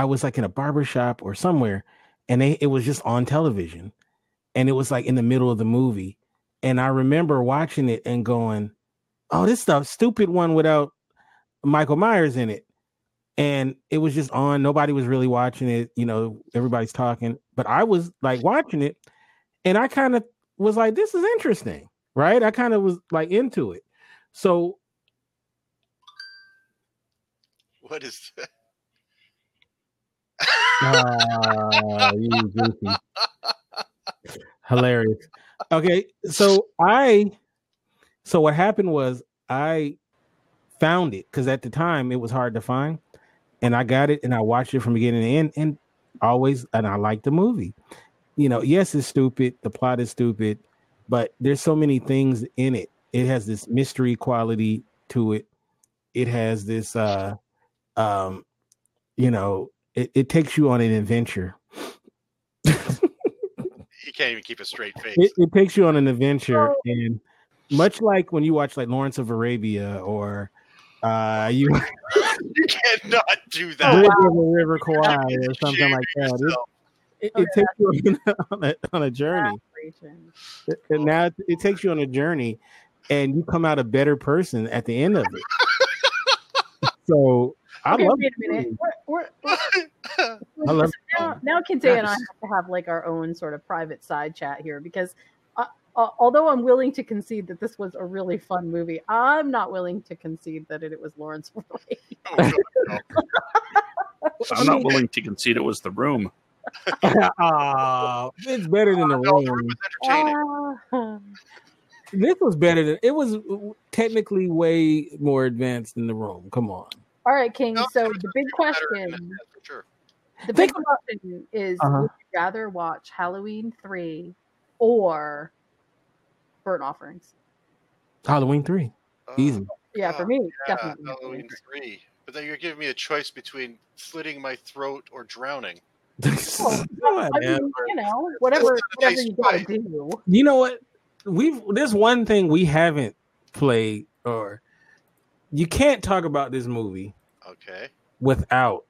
I was like in a barber shop or somewhere, and they, it was just on television, and it was like in the middle of the movie, and I remember watching it and going oh, this stuff stupid one without Michael Myers in it. And it was just on. Nobody was really watching it. You know, everybody's talking, but I was like watching it, and I kind of was like, this is interesting, right? I kind of was like into it. So What is that? Goofy. Hilarious. Okay, so I so what happened was I found it because at the time it was hard to find, and I got it and I watched it from beginning to end, and always and I liked the movie. You know, yes, it's stupid. The plot is stupid, but there's so many things in it. It has this mystery quality to it. It has this, uh, um, you know, it, it takes you on an adventure. He can't even keep a straight face. It, it takes you on an adventure, and much like when you watch like Lawrence of Arabia or uh, you you cannot do that. over River Kwai or something like that. It, Yourself. it, it takes you on a, on a journey. Reaching. And now it, it takes you on a journey, and you come out a better person at the end of it. so I Okay, love wait a minute. movie. We're, we're, I love now, now Kinte and I have to have like our own sort of private side chat here because uh, uh, although I'm willing to concede that this was a really fun movie, I'm not willing to concede that it, it was Lawrence of Arabia. Oh, no, no. I'm not willing to concede it was the room. Aw, it's better than the No, the room room. was entertaining. Ah. This was better than it was. Technically, way more advanced than the room. Come on. All right, King. No, So the big question, that, that's for sure. the big Think- question is: Uh-huh. Would you rather watch Halloween three or Burnt Offerings? Halloween three, Oh, easy. Yeah, for me, yeah, definitely. Halloween three. But then you're giving me a choice between slitting my throat or drowning. Come on, I mean, you know, whatever, whatever nice you gotta fight. do. You know what? We've there's one thing we haven't played, or you can't talk about this movie Okay. without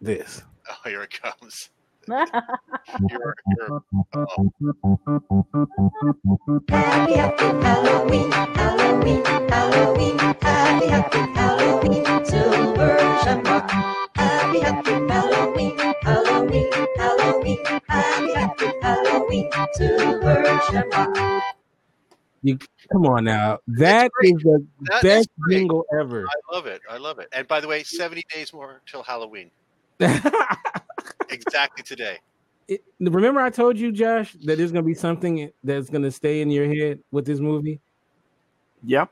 this. Oh, here it comes. Happy, happy Halloween, Halloween, Halloween, happy, happy Halloween, Silver Shamrock. Happy, happy Halloween, Halloween, Halloween, happy, happy Halloween, Silver Shamrock. You come on now. That is the That is best great. jingle ever. I love it. I love it. And by the way, 70 days more till Halloween. exactly today. It- remember I told you, Josh, that there's gonna be something that's gonna stay in your head with this movie. Yep.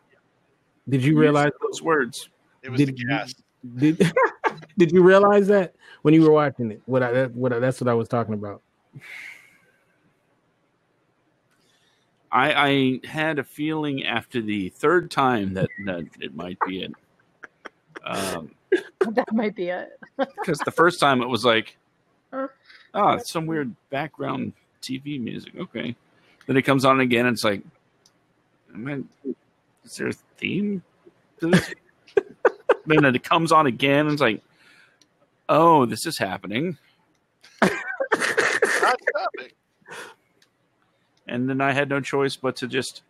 Did you realize those words? It was Did the gas. Did Did you realize that when you were watching it? What I what I, that's what I was talking about. I, I had a feeling after the third time that, that it might be it. Um, that might be it. because the first time it was like, oh, it's some weird background TV music. Okay. Then it comes on again and it's like, am I, is there a theme to this? then it comes on again and it's like, oh, this is happening. Not stopping. And then I had no choice but to just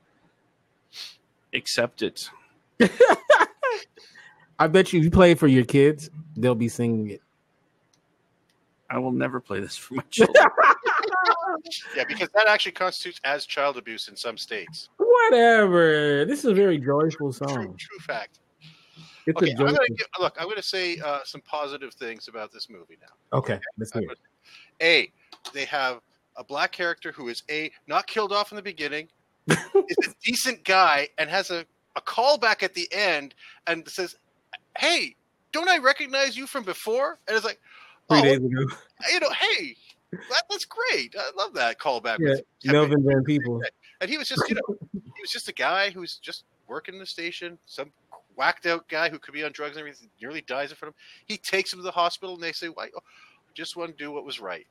accept it. I bet you if you play it for your kids, they'll be singing it. I will never play this for my children. Yeah, because that actually constitutes as child abuse in some states. Whatever. This is a very joyful song. true fact. It's okay, a I'm joyful. gonna give, look. I'm going to say uh, some positive things about this movie now. Okay, let's hear it. A, they have a black character who is a not killed off in the beginning, is a decent guy, and has a a callback at the end and says, "Hey, don't I recognize you from before?" And it's like, Three oh, days ago. you know, hey, that, that's great. I love that callback. Yeah, Melvin Van Peebles. and he was just, you know, he was just a guy who's just working the station, some whacked out guy who could be on drugs and everything, nearly dies in front of him. He takes him to the hospital and they say, Why? Oh, just want to do what was right.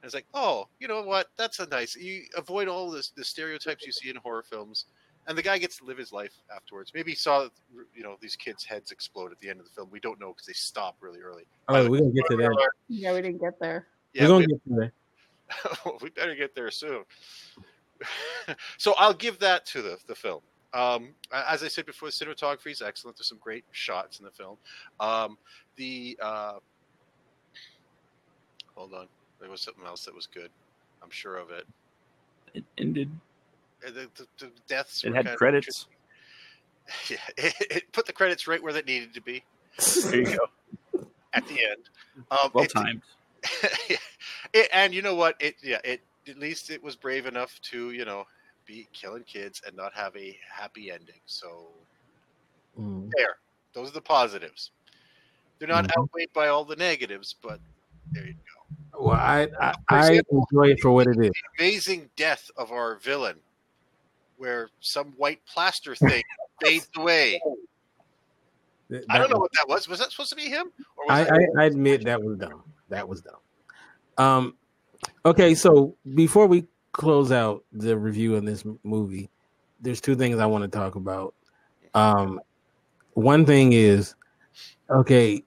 And it's like, oh, you know what? That's a nice. You avoid all this, the stereotypes you see in horror films, and the guy gets to live his life afterwards. Maybe he saw, you know, these kids' heads explode at the end of the film. We don't know because they stop really early. Oh, we're gonna get to that. Yeah, we didn't get there. Yeah, we're gonna we- get to that. we better get there soon. so I'll give that to the the film. Um, as I said before, the cinematography is excellent. There's some great shots in the film. Um, the uh, hold on, there was something else that was good. I'm sure of it. It ended. The, the, the deaths. It were had kind of credits. Yeah, it, it put the credits right where they needed to be There you go. at the end. Um, Well it- timed. it, and you know what? It yeah. It at least it was brave enough to you know be killing kids and not have a happy ending. So Mm. there, those are the positives. They're not Mhm. outweighed by all the negatives, but there you go. Well, I I, I enjoy it for what it is. Amazing death of our villain, where some white plaster thing fades away. I don't know what that was. Was that supposed to be him? Or was I, that- I, I admit that was dumb. That was dumb. Um, okay, so before we close out the review of this movie, there's two things I want to talk about. Um, one thing is, okay,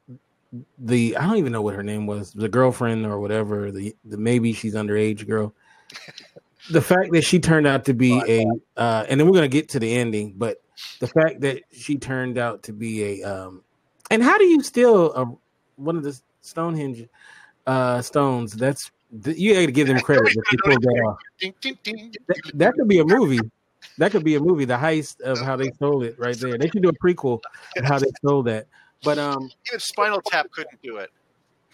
the I don't even know what her name was, the girlfriend or whatever, the the maybe she's underage girl. The fact that she turned out to be a, uh, and then we're gonna get to the ending, but the fact that she turned out to be a, um, and how do you steal a one of the Stonehenge uh, stones? That's you got to give them credit if they pulled that off. That, that could be a movie. That could be a movie. The heist of how they stole it, right there. They should do a prequel of how they stole that. But um, Even Spinal Tap couldn't do it.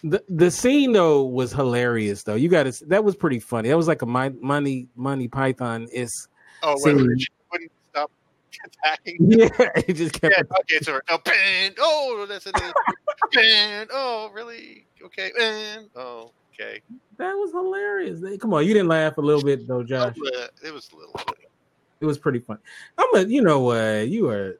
the the scene though was hilarious. Though you got to that was pretty funny. That was like a Mi- money Monty Python is. Oh, when scene. she wouldn't stop attacking. Yeah, it just kept. Yeah, okay, it's over. Oh, pen. Oh, that's another pen. Oh, really? Okay, pen. Oh, okay. That was hilarious. Come on, you didn't laugh a little bit though, Josh. It was a little. It was pretty fun. I'm a, you know what, you are,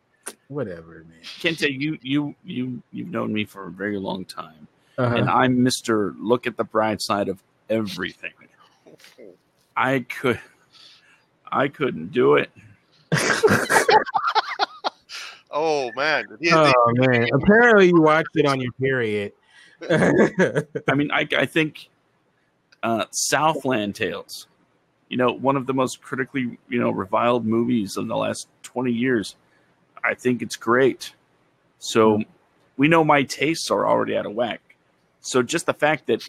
whatever, man. Kente, you you you you've known me for a very long time, Uh-huh. and I'm Mister. Look at the bright side of everything. I could, I couldn't do it. Oh man. Oh man! Apparently, you watched it on your period. I mean, I, I think uh, Southland Tales, you know, one of the most critically, you know, reviled movies in the last 20 years. I think it's great. So we know my tastes are already out of whack. So just the fact that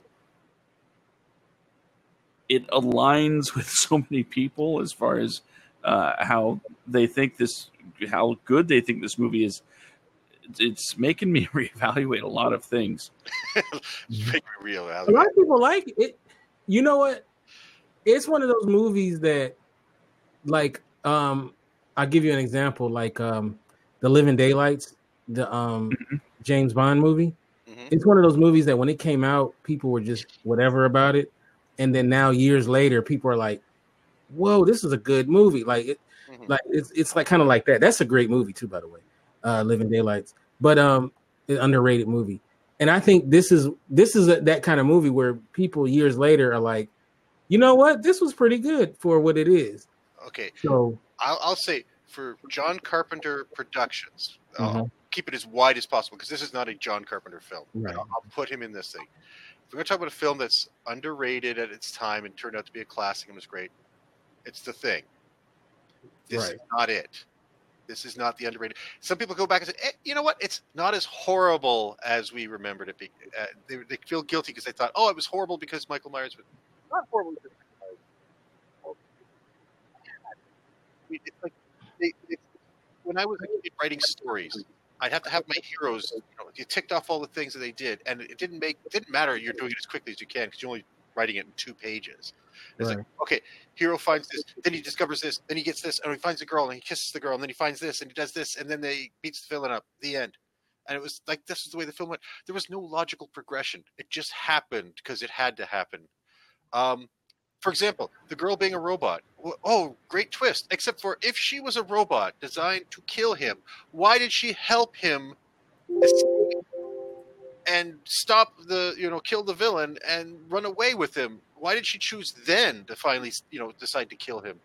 it aligns with so many people as far as uh, how they think this, how good they think this movie is, it's making me reevaluate a lot of things. Make me real. a lot of people like it. You know what? It's one of those movies that, like, um, I'll give you an example, like um, the Living Daylights, the um, James Bond movie. It's one of those movies that when it came out, people were just whatever about it, and then now years later, people are like, "Whoa, this is a good movie!" Like, it, like it's it's like kind of like that. That's a great movie too, by the way, uh, Living Daylights. But um, an underrated movie, and I think this is this is a, that kind of movie where people years later are like, you know what, this was pretty good for what it is. Okay. So I'll, I'll say for John Carpenter Productions, I'll Mhm. keep it as wide as possible because this is not a John Carpenter film. Right. I'll, I'll put him in this thing. If we're going to talk about a film that's underrated at its time and turned out to be a classic and was great, it's The Thing. This Right. is not it. This is not the underrated. Some people go back and say, eh, you know what? It's not as horrible as we remembered it being. Uh, they, they feel guilty because they thought, oh, it was horrible because Michael Myers was not horrible. Because Michael Myers. It's like they, when I was a kid writing stories, I'd have to have my heroes. You know, you ticked off all the things that they did, and it didn't make it didn't matter. You're doing it as quickly as you can because you're only writing it in two pages. It's like, okay, hero finds this, then he discovers this, then he gets this, and he finds a girl, and he kisses the girl, and then he finds this, and he does this, and then they beats the villain up. The end. And it was like this is the way the film went. There was no logical progression. It just happened because it had to happen. Um, for example, the girl being a robot. Oh, great twist! Except for if she was a robot designed to kill him, why did she help him and stop the you know kill the villain and run away with him? Why did she choose then to finally you know decide to kill him?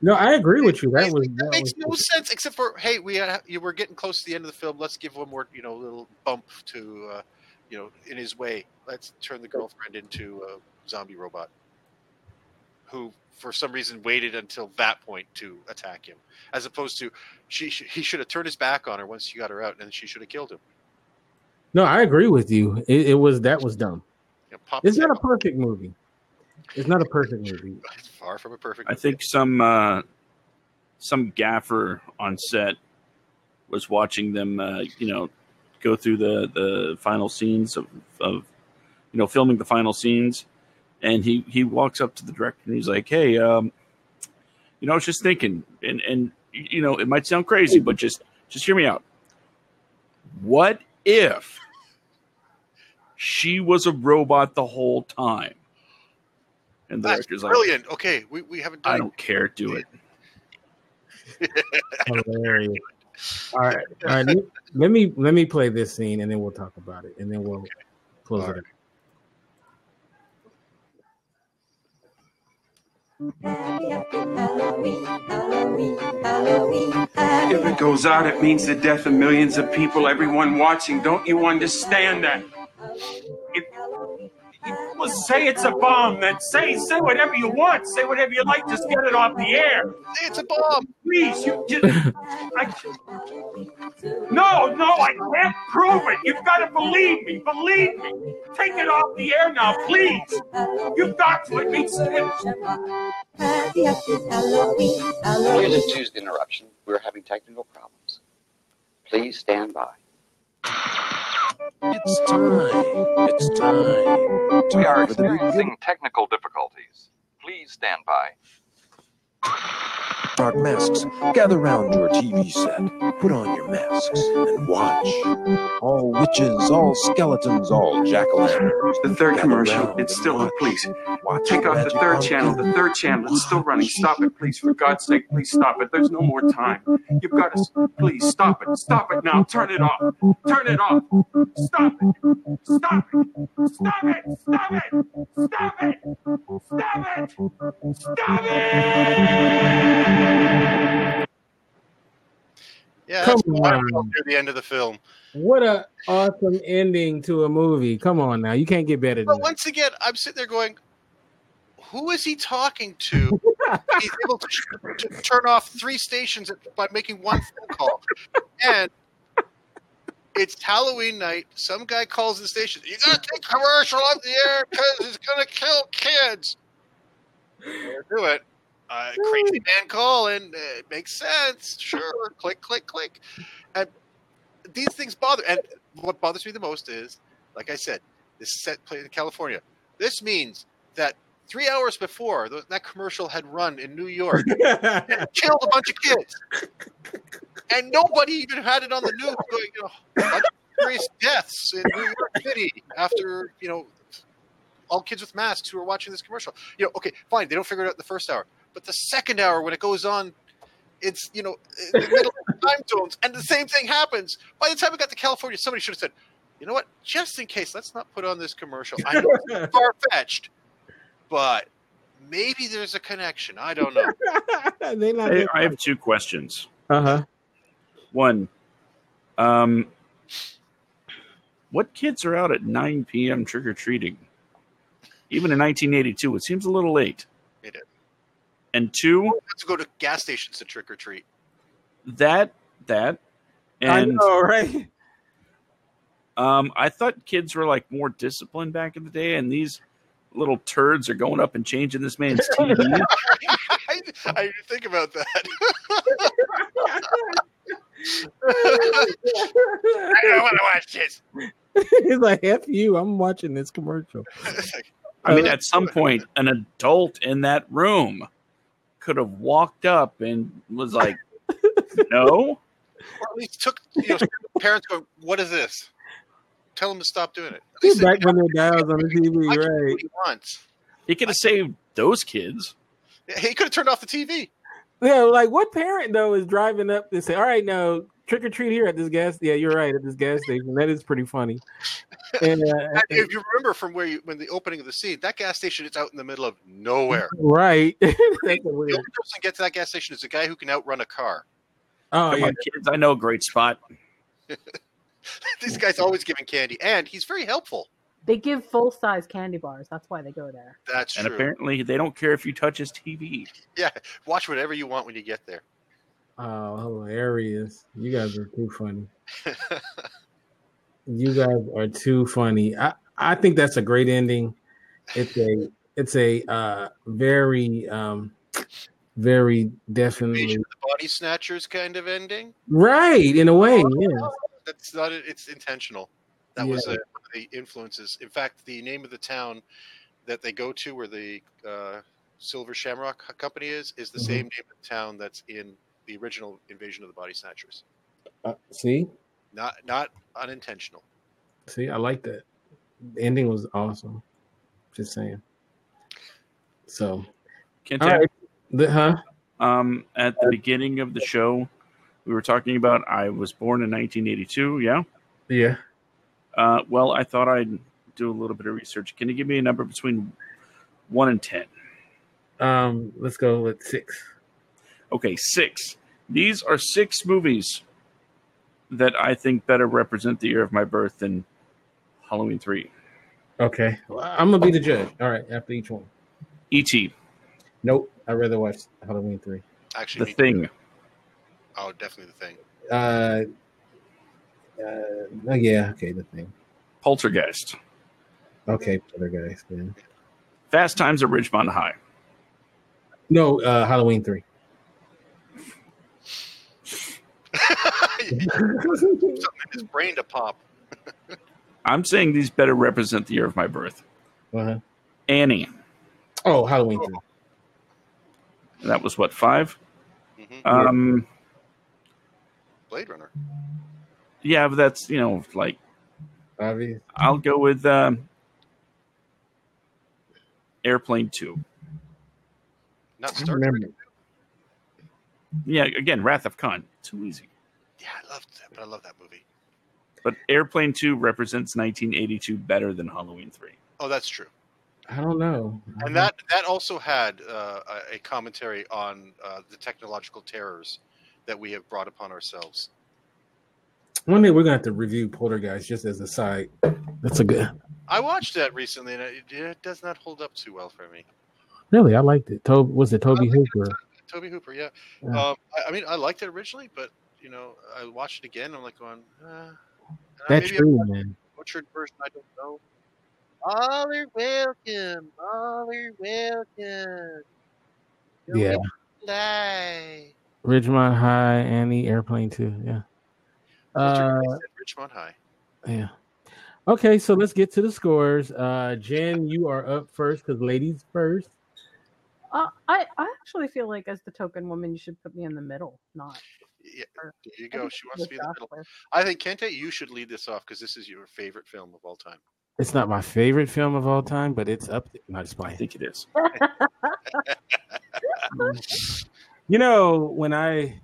no, I agree with you. That was That makes was, no sense. Except for hey, we had, you were getting close to the end of the film. Let's give one more you know little bump to uh, you know in his way. Let's turn the girlfriend into a zombie robot who for some reason waited until that point to attack him, as opposed to she he should have turned his back on her once she got her out, and she should have killed him. no, I agree with you. It, it was that was dumb. You know, pop It's not a perfect movie. It's not a perfect movie. It's far from a perfect. I think some uh, some gaffer on set was watching them, uh, you know, go through the the final scenes of, of you know filming the final scenes, and he he walks up to the director and he's like, "Hey, um, you know, I was just thinking, and and you know, it might sound crazy, but just just hear me out. What if she was a robot the whole time?" And the That's director's like, brilliant. Okay, we, we haven't done I don't care. Do it. Hilarious. All right, all right. Let, let me let me play this scene and then we'll talk about it and then we'll close it. If it goes out, it means the death of millions of people, everyone watching. Don't you understand that? If, well, say it's a bomb, then say say whatever you want. Say whatever you like. Just get it off the air. Say it's a bomb. Please, you just. I, no, no, I can't prove it. You've got to believe me. Believe me. Take it off the air now, please. You've got to. It means. Here's a Tuesday interruption. We're having technical problems. Please stand by. It's time. It's time. We are experiencing technical difficulties. Please stand by. Dark masks, gather round your TV set. Put on your masks and watch. All witches, all skeletons, all jack o' lanterns. The third commercial. It's still on. Please take off the third channel. The third channel. It's still running. Stop it, please. For God's sake, please stop it. There's no more time. You've got to. Please stop it. Stop it now. Turn it off. Turn it off. Stop it. Stop it. Stop it. Stop it. Stop it. Stop it. Stop it. Yeah, Cut Come That's why I on. near the end of the film. What a awesome ending to a movie. Come on now. You can't get better than But that. once again, I'm sitting there going, "Who is he talking to?" He's able to, to turn off three stations by making one phone call, and it's Halloween night. Some guy calls the station. You got to take commercial off the air because it's gonna kill kids. Do it. Uh, crazy man calling. It makes sense. Sure. click, click, click. And these things bother. And what bothers me the most is, like I said, this is set played in California. This means that three hours before th- that commercial had run in New York, and killed a bunch of kids, and nobody even had it on the news going, you know, a bunch of serious deaths in New York City after you know all kids with masks who are watching this commercial. You know, okay, fine, they don't figure it out in the first hour, but the second hour when it goes on. It's you know the middle of the time zones, and the same thing happens. By the time we got to California, somebody should have said, "You know what? Just in case, let's not put on this commercial." I know it's far fetched, but maybe there's a connection. I don't know. they not I, I have two questions. Uh huh. One, um, what kids are out at 9 p.m. trick or treating? Even in 1982, it seems a little late. It is. And two, Let's go to gas stations to trick or treat. that that I and know, right? um, I thought kids were like more disciplined back in the day, and these little turds are going up and changing this man's TV. I, I didn't think about that. I don't want to watch this. He's like, F you, I'm watching this commercial. I mean, at some point, an adult in that room could have walked up and was like, "No." Or at least took you know parents going, "What is this?" Tell them to stop doing it. At least they Back when the dials on the TV, watch right? what he wants. He could have saved those kids. He could have turned off the TV. Yeah, like what parent though is driving up and say, "All right, now trick or treat here at this gas." Yeah, you're right at this gas station. That is pretty funny. And, uh, And if you remember from where you when the opening of the scene, that gas station is out in the middle of nowhere. right. The only person to get to that gas station is a guy who can outrun a car. Oh Come yeah, on, kids! I know a great spot. this guy's always giving candy, and he's very helpful. They give full size candy bars. That's why they go there. That's And true. apparently, they don't care if you touch his TV. Yeah, watch whatever you want when you get there. Oh, hilarious! You guys are too funny. You guys are too funny. I I think that's a great ending. It's a it's a uh very um very definitely Invasion of the Body Snatchers kind of ending. right in a way. Yeah. That's not. It's intentional. That was uh, one of the influences. In fact, the name of the town that they go to, where the uh, Silver Shamrock Company is, is the Mhm. same name of the town that's in the original Invasion of the Body Snatchers. Uh, see, Not not unintentional. see, I like that. The ending was awesome. Just saying. So, Can't all tell. right. The, huh? Um, at the beginning of the show, we were talking about I was born in 1982. Yeah. Yeah. Uh, well, I thought I'd do a little bit of research. Can you give me a number between one and ten? Um, let's go with six. Okay, six. These are six movies that I think better represent the year of my birth than Halloween three. Okay. Well, I'm gonna be the judge. All right, after each one. E.T. Nope. I'd rather watch Halloween three. Actually, The me- Thing. Oh, definitely the thing. Uh, uh oh yeah, okay, the thing. Poltergeist. Okay, other guys, then. Fast Times at Ridgemont High. No, uh Halloween three. Something in his brain to pop. I'm saying these better represent the year of my birth. Uh-huh. Annie. Oh, Halloween three. That was what five. Mhm. Um, Blade Runner. yeah, but that's you know like Obvious. I'll go with um, Airplane Two. Not I Star Trek. Yeah, again, Wrath of Khan. Too easy. Yeah, I loved that, but I love that movie. But Airplane 2 represents 1982 better than Halloween 3. Oh, that's true. I don't know. And that that also had uh, a- a commentary on uh, the technological terrors that we have brought upon ourselves. One day we're gonna have to review Poltergeist just as a side. That's a good. I watched that recently, and it, it does not hold up too well for me. Really, I liked it. Toby was it Tobe Hooper? Tobe Hooper, yeah. Yeah. Um, I, I mean, I liked it originally, but you know, I watched it again. I'm like going, uh, That's maybe true, I'm man. butchered version. I don't know. All are welcome. All are welcome. Go Yeah. Fly. Ridgemont High, and the Airplane too. Yeah. Uh, Richmond High. yeah. Okay, so let's get to the scores. Uh, Jen, you are up first because ladies first. Uh, I I actually feel like as the token woman, you should put me in the middle, not. Yeah, her. there you I go. think She wants to be in the middle. first. I think Kente, you should lead this off because this is your favorite film of all time. It's not my favorite film of all time, but it's up. There. Not just I think it is. You know, when I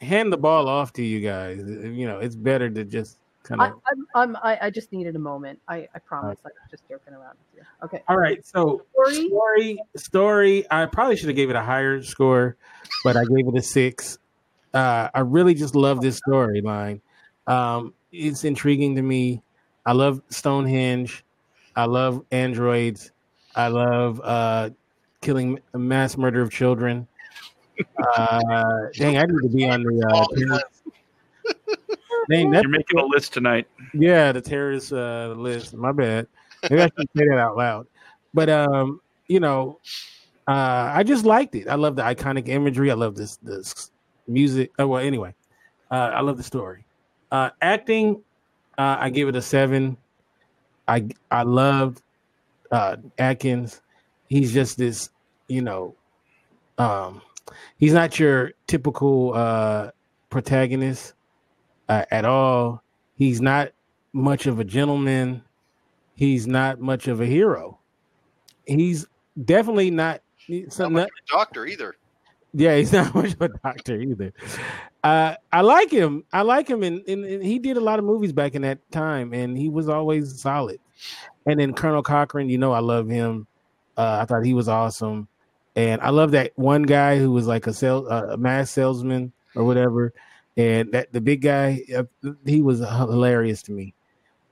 hand the ball off to you guys, uh, you know, it's better to just kind I, of. I'm, I'm, I, I just needed a moment. I, I uh, promise. I'm just joking around with you. Okay. All right, so Story? story, story. I probably should have gave it a higher score, but I gave it a six. Uh, I really just love this storyline. Um, it's intriguing to me. I love Stonehenge. I love androids. I love uh, killing mass murder of children. Uh, dang, I need to be on the. Uh, terrorist- dang, You're making a list tonight. yeah, the terrorist uh, list. My bad. Maybe I should say that out loud. But um, you know, uh, I just liked it. I love the iconic imagery. I love this this music. Oh, well, anyway, uh, I love the story. Uh, acting, uh, I give it a seven. I I loved uh, Atkins. He's just this, you know, um, he's not your typical uh, protagonist uh, at all. He's not much of a gentleman. He's not much of a hero. He's definitely not. So Not a doctor either. Yeah, he's not much of a doctor either. Uh, I like him. I like him, and, and, and he did a lot of movies back in that time, and he was always solid. And then Colonel Cochran, you know, I love him. Uh, I thought he was awesome, and I love that one guy who was like a sales, uh, a mass salesman or whatever. And that the big guy, he was hilarious to me.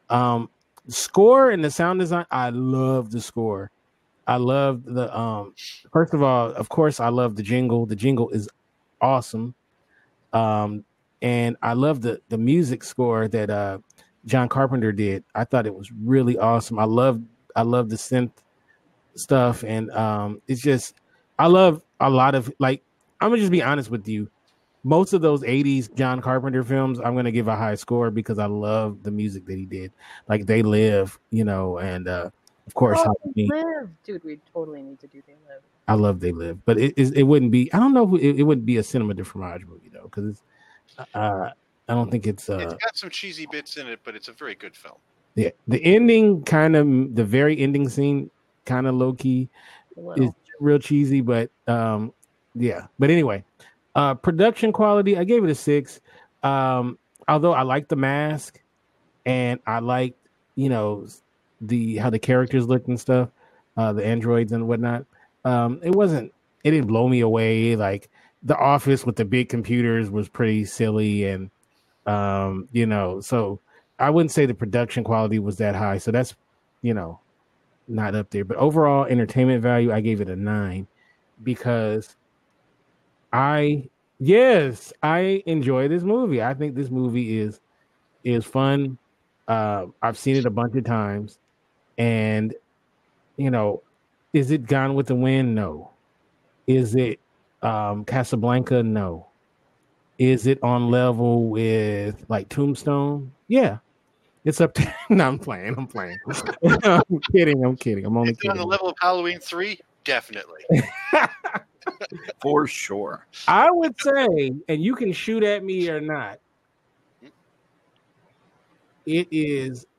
Um, score and the sound design, I love the score. I love the um first of all, of course, I love the jingle. The jingle is awesome. Um and I love the the music score that uh John Carpenter did. I thought it was really awesome. I love I love the synth stuff and um it's just I love a lot of like I'm gonna just be honest with you. Most of those 80s John Carpenter films, I'm gonna give a high score because I love the music that he did. Like they live, you know, and uh of course Oh, Halloween. They live, dude. We totally need to do they live. I love They Live, but it it, it wouldn't be. I don't know if it, it wouldn't be a cinema de fromage movie though, because it's. Uh, I don't think it's. It's Uh, got some cheesy bits in it, but it's a very good film. yeah, the ending kind of the very ending scene, kind of low key, A is real cheesy, but um, yeah. But anyway, uh, production quality, I gave it a six. Um, although I like the mask, and I like you know the how the characters looked and stuff, uh, the androids and whatnot. Um, it wasn't. It didn't blow me away. Like the office with the big computers was pretty silly, and um, you know, so I wouldn't say the production quality was that high. So that's you know not up there. But overall entertainment value, I gave it a nine because I yes, I enjoy this movie. I think this movie is is fun. Uh, I've seen it a bunch of times, and you know, is it Gone with the Wind? No. Is it um, Casablanca? No. Is it on level with like Tombstone? Yeah. It's up to. no, I'm playing. I'm playing. I'm kidding. I'm kidding. I'm only Is it on the level of Halloween three? Definitely. For sure. I would say, and you can shoot at me or not. It is m-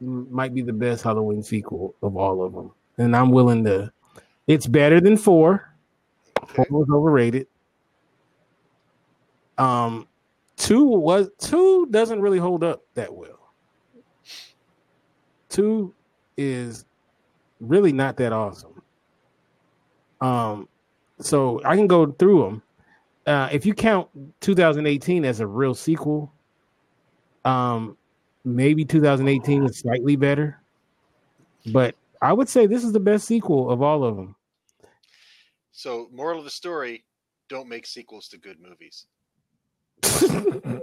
might be the best Halloween sequel of all of them, and I'm willing to. It's better than four. Four was overrated. Um, two was two doesn't really hold up that well. Two is really not that awesome. Um, so I can go through them. Uh, if you count 2018 as a real sequel, Um, maybe 2018 was slightly better, but I would say this is the best sequel of all of them. So, moral of the story: don't make sequels to good movies.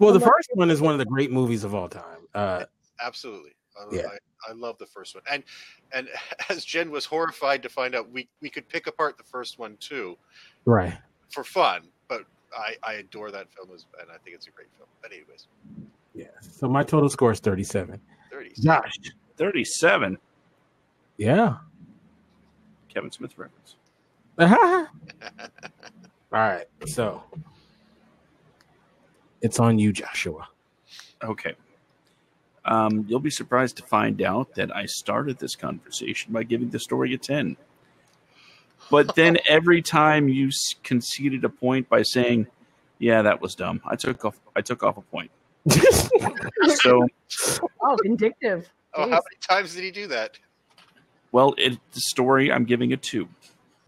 Well, the first one is one of the great movies of all time. Uh, Absolutely. I, Yeah. I, I love the first one, and and as Jen was horrified to find out we we could pick apart the first one too right. for fun, but I I adore that film as, and I think it's a great film. But anyways, Yeah. So my total score is 37. thirty. Josh. 37. Yeah. Kevin Smith reference. all right. So it's on you, Joshua. Okay. Um, you'll be surprised to find out that I started this conversation by giving the story a 10. But then every time you conceded a point by saying, "Yeah, that was dumb," I took off. I took off a point. so, Oh, vindictive. Oh, how many times did he do that? well, it, the story I'm giving a two.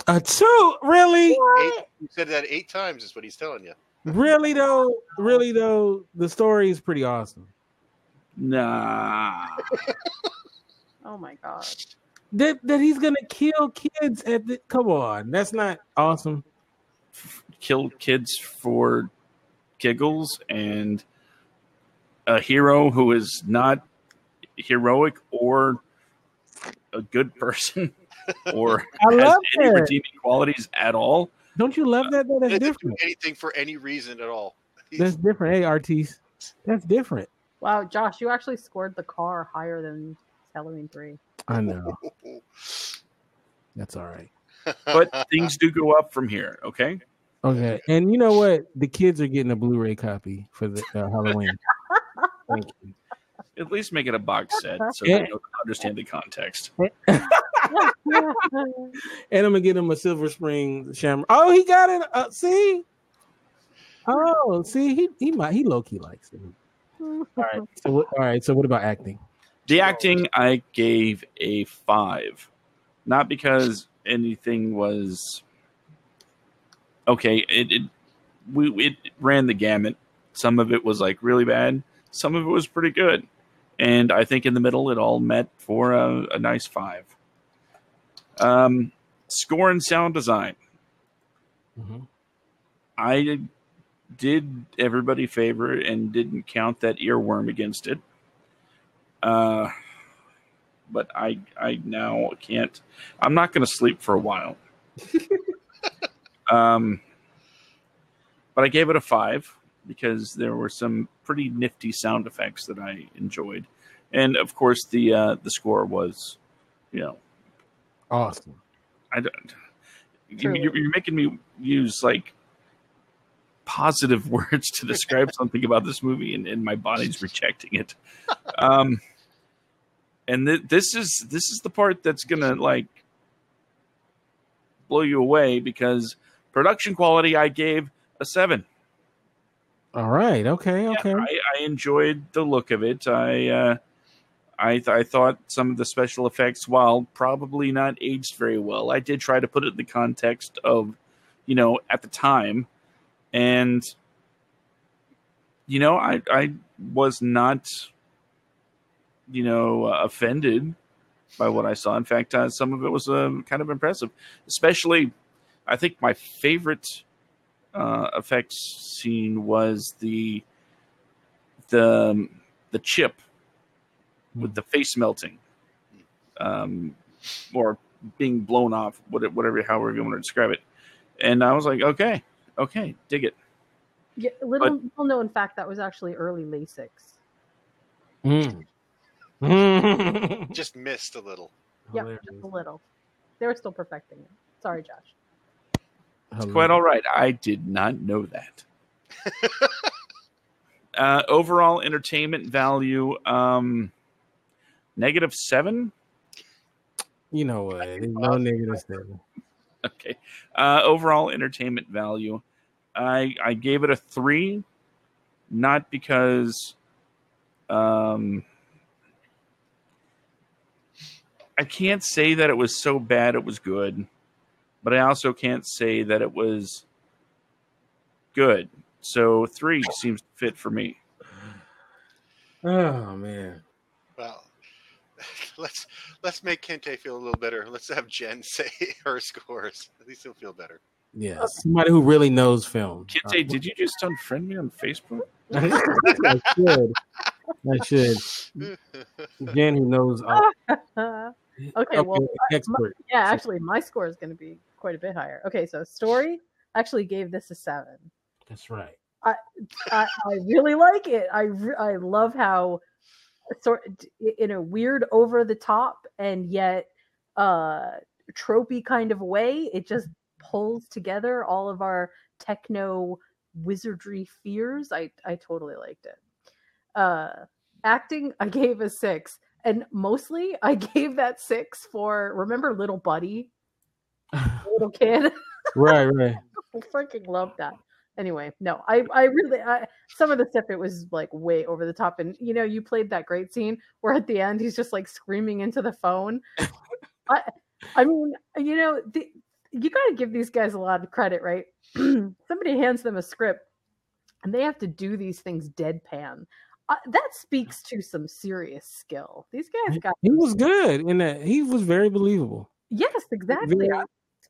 A two? Really? Eight, you said that eight times is what he's telling you. Really though? Really though? The story is pretty awesome. Nah. Oh my god. That that he's gonna kill kids at the come on. That's not awesome. Kill kids for giggles and a hero who is not heroic or a good person or I has love any that. redeeming qualities at all. Don't you love that? though? That's different. anything for any reason at all. That's different. Hey, Artis. That's different. Wow, Josh, you actually scored the car higher than Halloween three. I know. That's all right. But things do go up from here, okay? Okay. And you know what? The kids are getting a Blu-ray copy for the uh, Halloween. Thank you. At least make it a box set so Yeah. they understand the context. And I'm gonna get him a Silver Spring Shamrock. Oh, he got it. Uh, see. Oh, see, he he might he low key likes it. All right. So what, all right. So what about acting? The acting I gave a five, not because anything was okay. It, it we it ran the gamut. Some of it was like really bad. Some of it was pretty good, and I think in the middle it all met for a, a nice five. Um, score and sound design. Mhm. I did everybody favor and didn't count that earworm against it. Uh, but I I now can't. I'm not going to sleep for a while. um, but I gave it a five because there were some pretty nifty sound effects that I enjoyed, and of course the uh, the score was, you know, Awesome. I don't. You, you're making me use like positive words to describe something about this movie, and, and my body's rejecting it. Um, and th- this is this is the part that's gonna like blow you away because production quality I gave a seven. All right. Okay. Okay. I, I enjoyed the look of it. I uh, I th- I thought some of the special effects, while probably not aged very well, I did try to put it in the context of, you know, at the time, and you know, I I was not, you know, uh, offended by what I saw. In fact, uh, some of it was uh, kind of impressive, especially. I think my favorite uh, effects scene was the the um, the chip with the face melting, um, or being blown off, what- whatever, however you want to describe it. And I was like, okay, okay, dig it. Yeah, little, little known fact that was actually early LASIK. Mm. Just missed a little. Yeah, just a little. They were still perfecting it. Sorry, Josh. It's quite all right. I did not know that. uh, overall entertainment value, um, negative seven. You know what? There's no negative seven. Okay. Uh, overall entertainment value, I I gave it a three, not because, um, I can't say that it was so bad it was good, but I also can't say that it was good. So three seems to fit for me. Oh man. Well, let's let's make Kente feel a little better. Let's have Jen say her scores. At least he'll feel better. Yeah, somebody who really knows film. Kente, uh, did you just unfriend me on Facebook? I should. I should. Jen, who knows. All, okay, well, Okay, I- expert. my- yeah, actually, my score is going to be quite a bit higher. Okay, so story actually gave this a seven. That's right. I, I I really like it. I I love how sort in a weird over the top and yet uh tropey kind of way it just pulls together all of our techno wizardry fears. I I totally liked it. Uh acting I gave a 6 and mostly I gave that 6 for remember little buddy little kid Right, right. I freaking love that. Anyway, no, I I really I, some of the stuff it was like way over the top, and you know you played that great scene where at the end he's just like screaming into the phone. I I mean you know the, you got to give these guys a lot of credit, right? Somebody hands them a script, and they have to do these things deadpan. Uh, that speaks to some serious skill. These guys got He was good in that. He was very believable. yes, exactly. Very,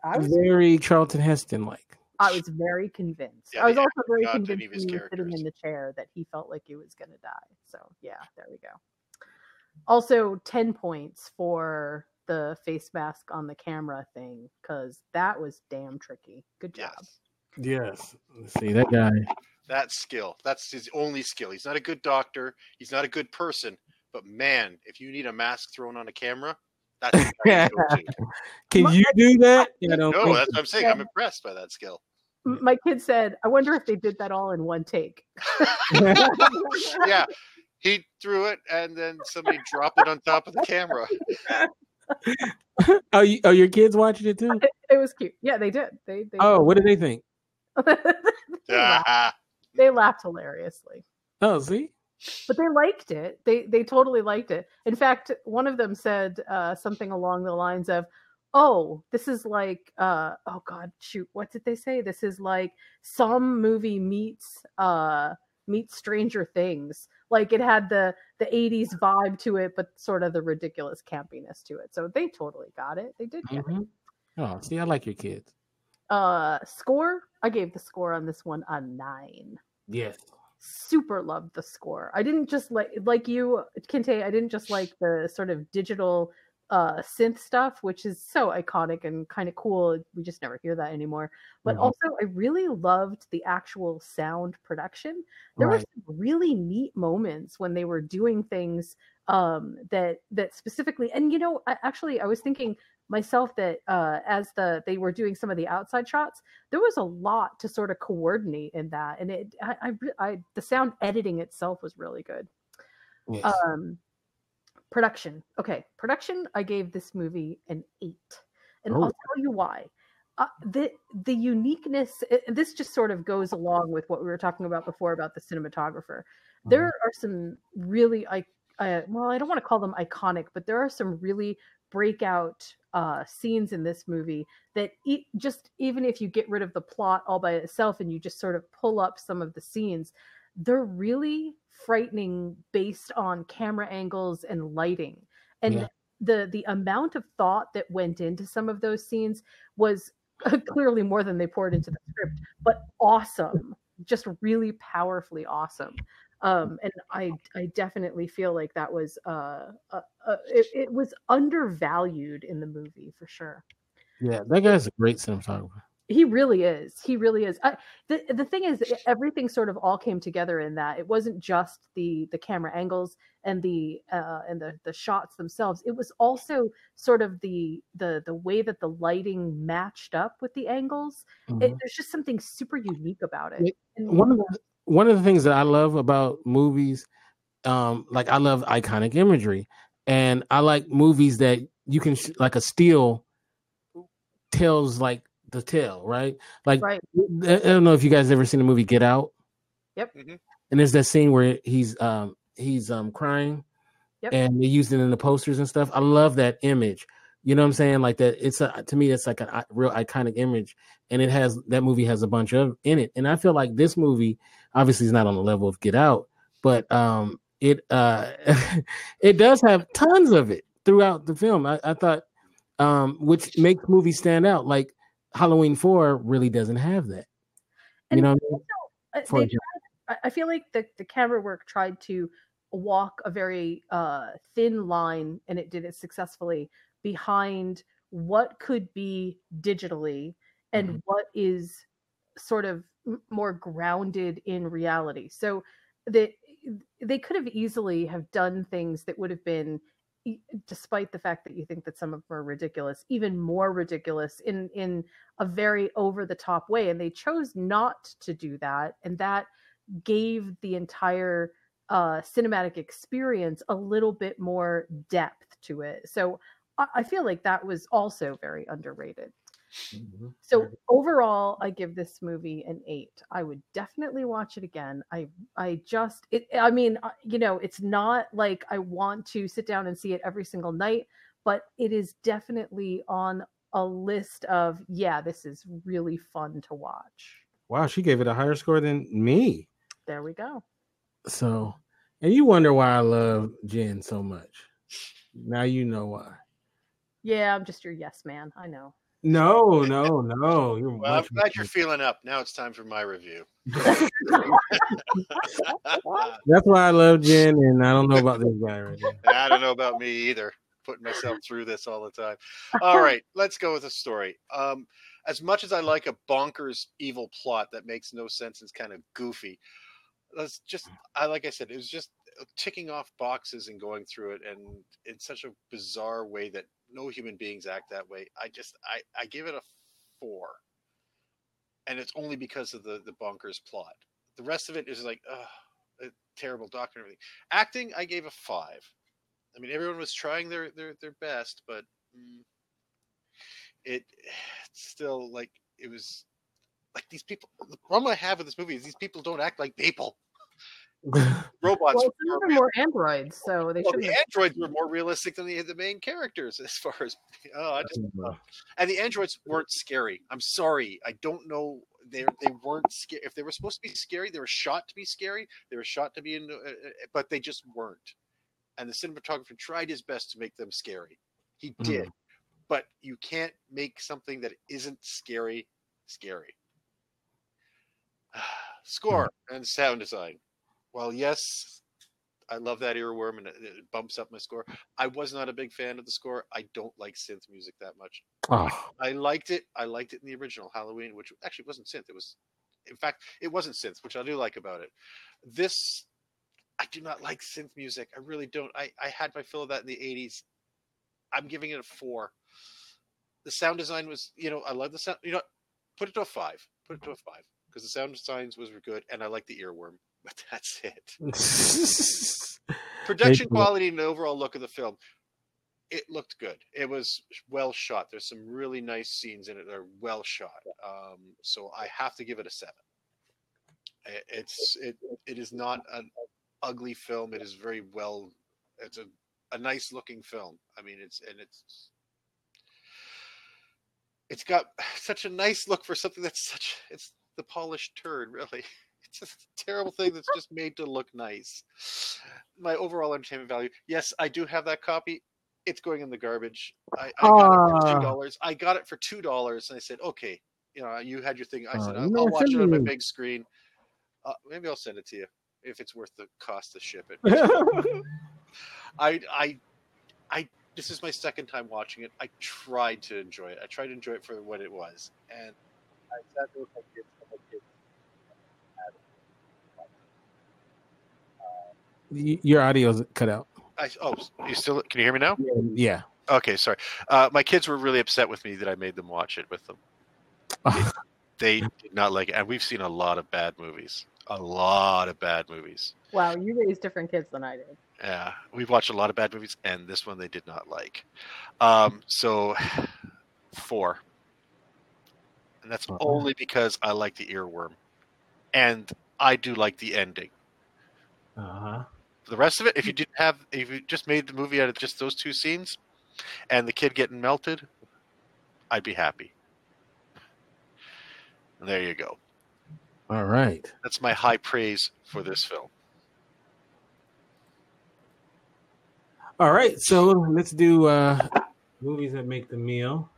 I, I was very Charlton Heston like. I was very convinced. Yeah, I was also very convinced of his he was sitting in the chair that he felt like he was going to die. So yeah, there we go. Also, ten points for the face mask on the camera thing because that was damn tricky. Good job. Yes. Let's see that guy. That's skill. That's his only skill. He's not a good doctor. He's not a good person. But man, if you need a mask thrown on a camera, that's the guy you go to. Can you do that? I don't No, think that's so. what I'm saying. I'm impressed by that skill. My kid said, "I wonder if they did that all in one take." yeah, he threw it, and then somebody dropped it on top of the camera. oh, you, oh, your kids watching it too? It was cute. Yeah, they did. They they Oh, what did they think? Ah, they laughed hilariously. Oh, see, but they liked it. They they totally liked it. In fact, one of them said uh, something along the lines of, "Oh, this is like, uh, oh God, shoot, what did they say? This is like some movie meets uh, meets Stranger Things. Like it had the the '80s vibe to it, but sort of the ridiculous campiness to it. So they totally got it. They did get it. Mhm. Oh, see, I like your kids. Uh, score. I gave the score on this one a nine. Yes. Super loved the score. I didn't just like like you, Kente. I didn't just like the sort of digital uh synth stuff, which is so iconic and kind of cool. We just never hear that anymore. But Mhm. also, I really loved the actual sound production. There were some really neat moments when they were doing things um that that specifically and you know I, actually i was thinking myself that uh as the they were doing some of the outside shots there was a lot to sort of coordinate in that and it i i, I the sound editing itself was really good. Yes. um production. Okay production i gave this movie an eight and Oh. i'll tell you why. Uh, the the uniqueness uh, this just sort of goes along with what we were talking about before about the cinematographer. There are some really i uh, well i don't want to call them iconic but there are some really breakout uh scenes in this movie that e- just even if you get rid of the plot all by itself and you just sort of pull up some of the scenes they're really frightening based on camera angles and lighting and Yeah. the the amount of thought that went into some of those scenes was clearly more than they poured into the script but awesome just really powerfully awesome um and i i definitely feel like that was uh, uh, uh it, it was undervalued in the movie for sure. Yeah, that guy's a great cinematographer. he really is. He really is. I, the the thing is everything sort of all came together in that it wasn't just the the camera angles and the uh and the the shots themselves. It was also sort of the the the way that the lighting matched up with the angles. It, Mhm. there's just something super unique about it. It- And- one of the one of the things that I love about movies, um, like I love iconic imagery, and I like movies that you can sh- like a still tells like the tale, right? Like Right. I I don't know if you guys ever seen the movie Get Out, Yep. and there's that scene where he's um he's um crying, Yep. and they used it in the posters and stuff. I love that image. You know what I'm saying? Like that. It's a to me, it's like a real iconic image, and it has that movie has a bunch of in it. And I feel like this movie obviously is not on the level of Get Out, but um, it uh it does have tons of it throughout the film. I, I thought, um, which makes movies stand out. Like Halloween Four really doesn't have that. You know, I mean? Uh, For they example. tried- I feel like the, the camera work tried to walk a very uh, thin line, and it did it successfully behind what could be digitally and Mm-hmm. what is sort of more grounded in reality. So they they could have easily have done things that would have been despite the fact that you think that some of them are ridiculous even more ridiculous in in a very over the top way and they chose not to do that and that gave the entire uh cinematic experience a little bit more depth to it so i, feel like that was also very underrated so overall, I give this movie an eight. I would definitely watch it again. I I just it. I mean, uh, you know, it's not like I want to sit down and see it every single night, but it is definitely on a list of yeah, this is really fun to watch. Wow, she gave it a higher score than me. There we go. So, and you wonder why I love Jen so much. Now you know why. Yeah, I'm just your yes man. I know. No, no, no. You're Well, I'm glad you're feeling up. Now it's time for my review. That's why I love Jen, and I don't know about this guy right here. I don't know about me either. Putting myself through this all the time. All right, let's go with the story. Um, as much as I like a bonkers evil plot that makes no sense and is kind of goofy, let's just I like I said, it was just ticking off boxes and going through it and in such a bizarre way that no human beings act that way. I just I, I give it a four. And it's only because of the, the bonkers plot. The rest of it is like, a terrible doctor and everything. Acting, I gave a five. I mean, everyone was trying their their, their best, but mm, it it's still like it was like these people. The problem I have with this movie is these people don't act like people. Robots. Well, were more, of androids, so they well, shouldn't. the have- androids were more realistic than the, the main characters as far as oh I just and the androids weren't scary. I'm sorry. I don't know they they weren't scary if they were supposed to be scary they were shot to be scary they were shot to be in uh, uh, but they just weren't. And the cinematographer tried his best to make them scary. He Mhm. did but you can't make something that isn't scary scary. Score and sound design well yes I love that earworm and it, it bumps up my score. I was not a big fan of the score. I don't like synth music that much. Oh. I liked it. I liked it in the original Halloween, which actually wasn't synth. It was, in fact, it wasn't synth, which I do like about it. This, I do not like synth music. I really don't. I, I had my fill of that in the 80s. I'm giving it a four. The sound design was, you know, I love the sound. You know, put it to a five. Put it to a five because the sound designs was good and I like the earworm, but that's it. Production quality and overall look of the film, it looked good. It was well shot. There's some really nice scenes in it that are well shot. Um, so I have to give it a seven. It's it it is not an ugly film. It is very well. It's a a nice looking film. I mean, it's and it's it's got such a nice look for something that's such it's the polished turd really it's just a terrible thing that's just made to look nice my overall entertainment value yes i do have that copy it's going in the garbage i, I got it for Ah. two dollars i got it for two dollars and i said okay you know you had your thing i said Ah, i'll, you I'll watch it on my big screen uh, maybe i'll send it to you if it's worth the cost to ship it I I I this is my second time watching it. I tried to enjoy it. I tried to enjoy it for what it was, and I sat there with my kids. and my kids Your audio's cut out. I, oh, you still? Can you hear me now? Yeah. Okay, sorry. Uh, my kids were really upset with me that I made them watch it with them. they did not like it, and we've seen a lot of bad movies. A lot of bad movies. Wow, you raised different kids than I did. Yeah, we've watched a lot of bad movies, and this one they did not like. Um, so four, and that's only because I like the earworm, and I do like the ending. Uh huh. The rest of it, if you didn't have, if you just made the movie out of just those two scenes, and the kid getting melted, I'd be happy. And there you go. All right. That's my high praise for this film. All right, so let's do uh movies that make the meal.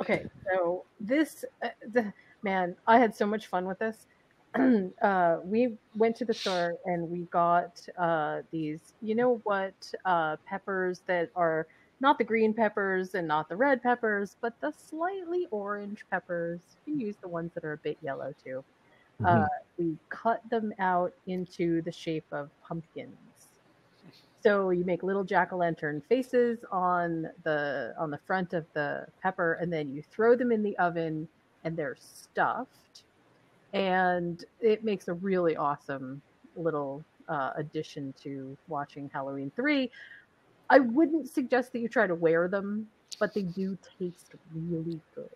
Okay, so this, uh, the, man, I had so much fun with this. uh, we went to the store and we got uh, these, you know what, uh, peppers that are not the green peppers and not the red peppers, but the slightly orange peppers. You can use the ones that are a bit yellow too. Uh, Mhm. we cut them out into the shape of pumpkins. So you make little jack o' lantern faces on the on the front of the pepper, and then you throw them in the oven, and they're stuffed, and it makes a really awesome little uh, addition to watching Halloween three. I wouldn't suggest that you try to wear them, but they do taste really good.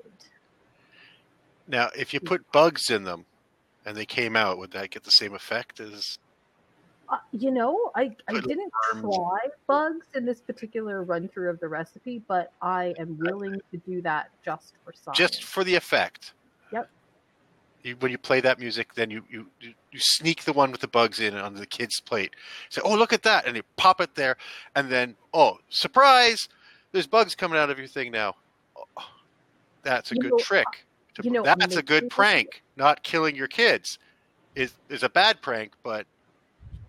Now, if you put bugs in them and they came out, would that get the same effect as? Uh, you know, I, I didn't try bugs in this particular run through of the recipe, but I am willing to do that just for science. Just for the effect. You, when you play that music, then you, you you you sneak the one with the bugs in on the kid's plate. Say, "Oh, look at that!" and you pop it there, and then, "Oh, surprise! There's bugs coming out of your thing now." Oh, that's a You good know, trick. to- you know, that's a good prank. Not killing your kids is is a bad prank, but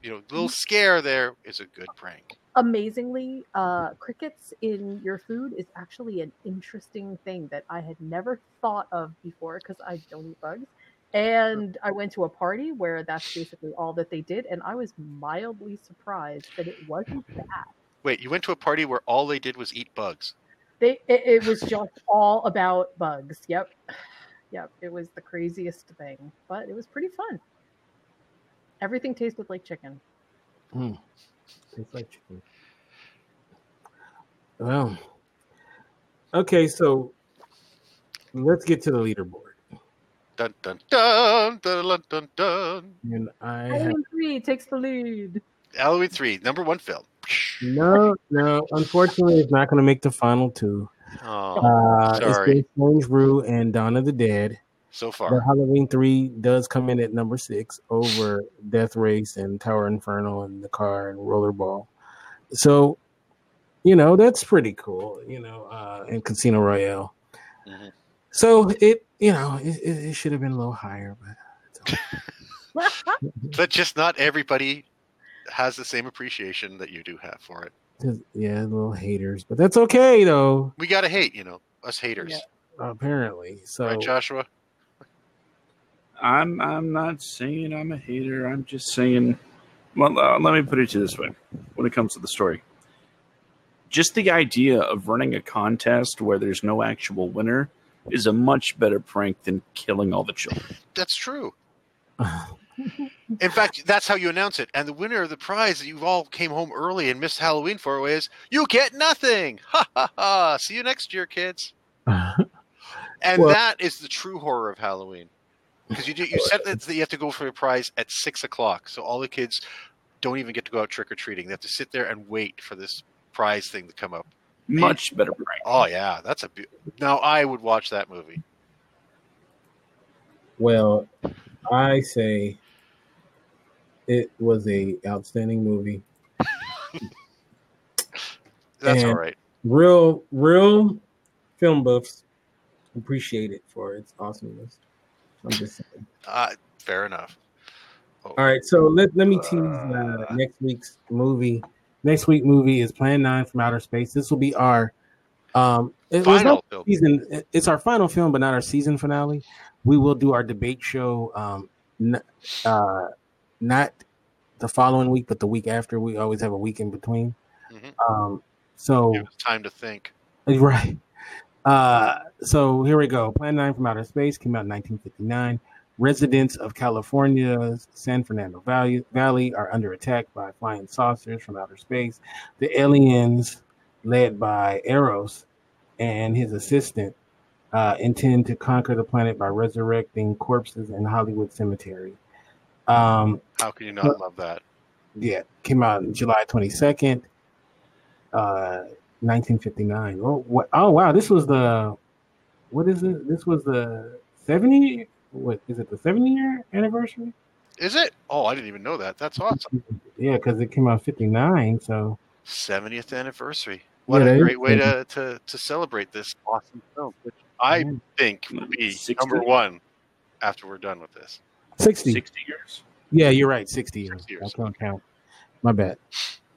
you know, little scare there is a good prank. amazingly, uh, crickets in your food is actually an interesting thing that I had never thought of before because I don't eat bugs. And I went to a party where that's basically all that they did, and I was mildly surprised that it wasn't that. Wait, you went to a party where all they did was eat bugs. They it, it was just all about bugs. Yep, yep. It was the craziest thing, but it was pretty fun. Everything tasted like chicken. Mm. Tastes like chicken. Well, okay, so let's get to the leaderboard. Dun dun dun dun dun dun dun. And I have, Halloween three takes the lead. Halloween three, number one film. no, no. Unfortunately, it's not going to make the final two. Oh, Uh, sorry. It's Strange Brew and Dawn of the Dead. So But far, Halloween three does come in at number six over Death Race and Tower Inferno and the Car and Rollerball. So, you know that's pretty cool. You know, uh, and Casino Royale. Mhm. So it, you know, it, it, it should have been a little higher, but but just not everybody has the same appreciation that you do have for it. yeah, little haters. But that's okay though. We gotta hate, you know, us haters, Apparently, so right, Joshua? I'm I'm not saying I'm a hater. I'm just saying. Well, uh, let me put it to you this way: when it comes to the story, just the idea of running a contest where there's no actual winner is a much better prank than killing all the children. That's true. In fact, that's how you announce it. And the winner of the prize that you all came home early and missed Halloween for is you get nothing. Ha ha ha! See you next year, kids. And Well- that is the true horror of Halloween, because you do, you said that you have to go for a prize at six o'clock, so all the kids don't even get to go out trick or treating. They have to sit there and wait for this prize thing to come up. Much better prank. Oh yeah, that's a be- now I would watch that movie. well, I say it was a outstanding movie. That's And all right. Real, real film buffs appreciate it for its awesomeness. I'm just saying. Uh, fair enough. All right, so let, let me tease uh, next week's movie. Next week movie is Plan Nine from Outer Space. This will be our um it was Final season. It's our final film, but not our season finale. We will do our debate show. Um, n- uh, not the following week, but the week after. We always have a week in between. Mhm. Um, so time to think. Right. Uh, so here we go. Plan 9 from Outer Space came out in 1959. Residents of California's San Fernando Valley, Valley are under attack by flying saucers from outer space. The aliens, led by Eros and his assistant, uh, intend to conquer the planet by resurrecting corpses in Hollywood Cemetery. Um, How can you not love that? yeah, came out July 22nd, uh, 1959. Oh, what, oh, wow, this was the, what is it? This was the 70, what is it, the 70 year anniversary? Is it? Oh, I didn't even know that. That's awesome. Yeah, because it came out 59, so 70th anniversary. What Yeah, a great way to, to, to celebrate this awesome film, which I Mhm. think would be 60? number one after we're done with this. 60. 60 years. Yeah, you're right. 60 years. 60 years. I can't count. My bad.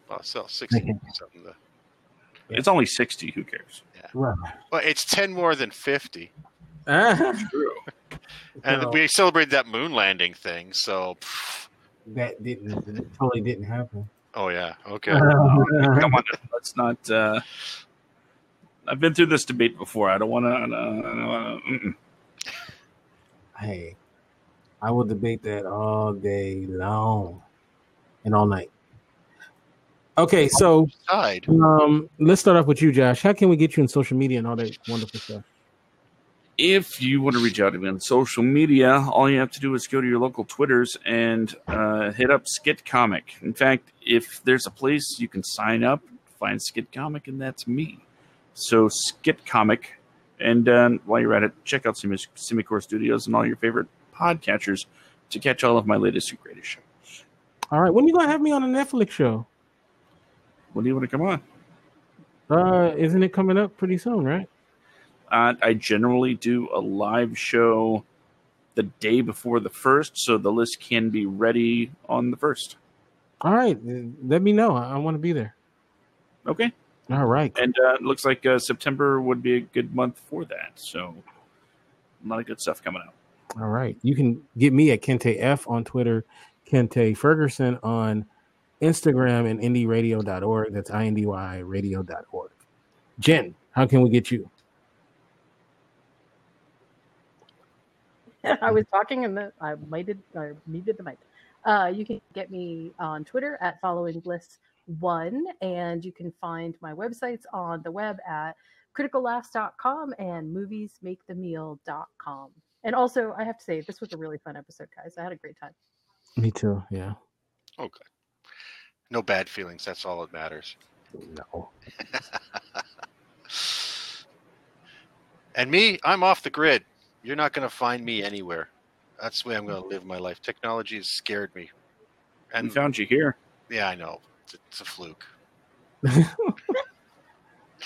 Well, so 60 something. To, It's only 60. Who cares? Right. well, it's 10 more than 50. True. And So- we celebrated that moon landing thing, so. pff, that didn't that totally didn't happen. Oh, yeah. Okay. Come on, let's not. Uh, I've been through this debate before. I don't want to. hey, I will debate that all day long and all night. Okay, so um, let's start off with you, Josh. How can we get you in social media and all that wonderful stuff? If you want to reach out to me on social media, all you have to do is go to your local Twitters and uh, hit up Skit Comic. In fact, if there's a place you can sign up, find Skit Comic, and that's me. So Skit Comic, and uh, while you're at it, check out Semi- Semicore Studios and all your favorite podcatchers to catch all of my latest and greatest shows. All right, when are you gonna have me on a Netflix show? When do you want to come on? Uh, isn't it coming up pretty soon, right? Uh, I generally do a live show the day before the first, so the list can be ready on the first. All right, let me know. I, I want to be there. Okay. All right. And uh, it looks like uh, September would be a good month for that. So a lot of good stuff coming out. All right. You can get me at Kente F on Twitter, Kente Ferguson on Instagram, and indyradio.org. That's I-N-D-Y radio.org. Jen, how can we get you? I was talking and the, I mighted I muted the mic. Uh, you can get me on Twitter at following bliss one, and you can find my websites on the web at criticallaughs.com and moviesmakethemeal.com. And also, I have to say, this was a really fun episode, guys. I had a great time. Me too. Yeah. Okay. No bad feelings. That's all that matters. No. and me, I'm off the grid. You're not going to find me anywhere. That's the way I'm going to live my life. Technology has scared me. And And found you here. yeah, I know. It's, it's a fluke. Oh,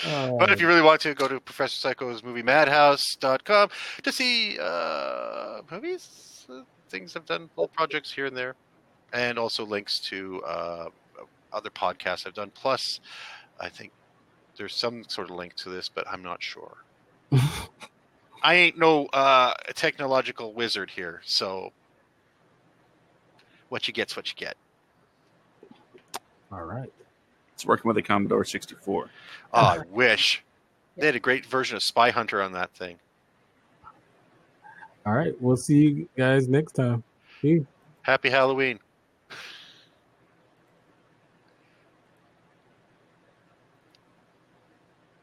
But if you really want to, go to Professor Psycho's movie madhouse.com to see uh, movies, uh, things I've done, little projects here and there, and also links to uh, other podcasts I've done. Plus, I think there's some sort of link to this, but I'm not sure. I ain't no uh, technological wizard here, so what you get's what you get. All right. It's working with a Commodore 64. Oh, I wish. They had a great version of Spy Hunter on that thing. All right. We'll see you guys next time. Peace. Happy Halloween.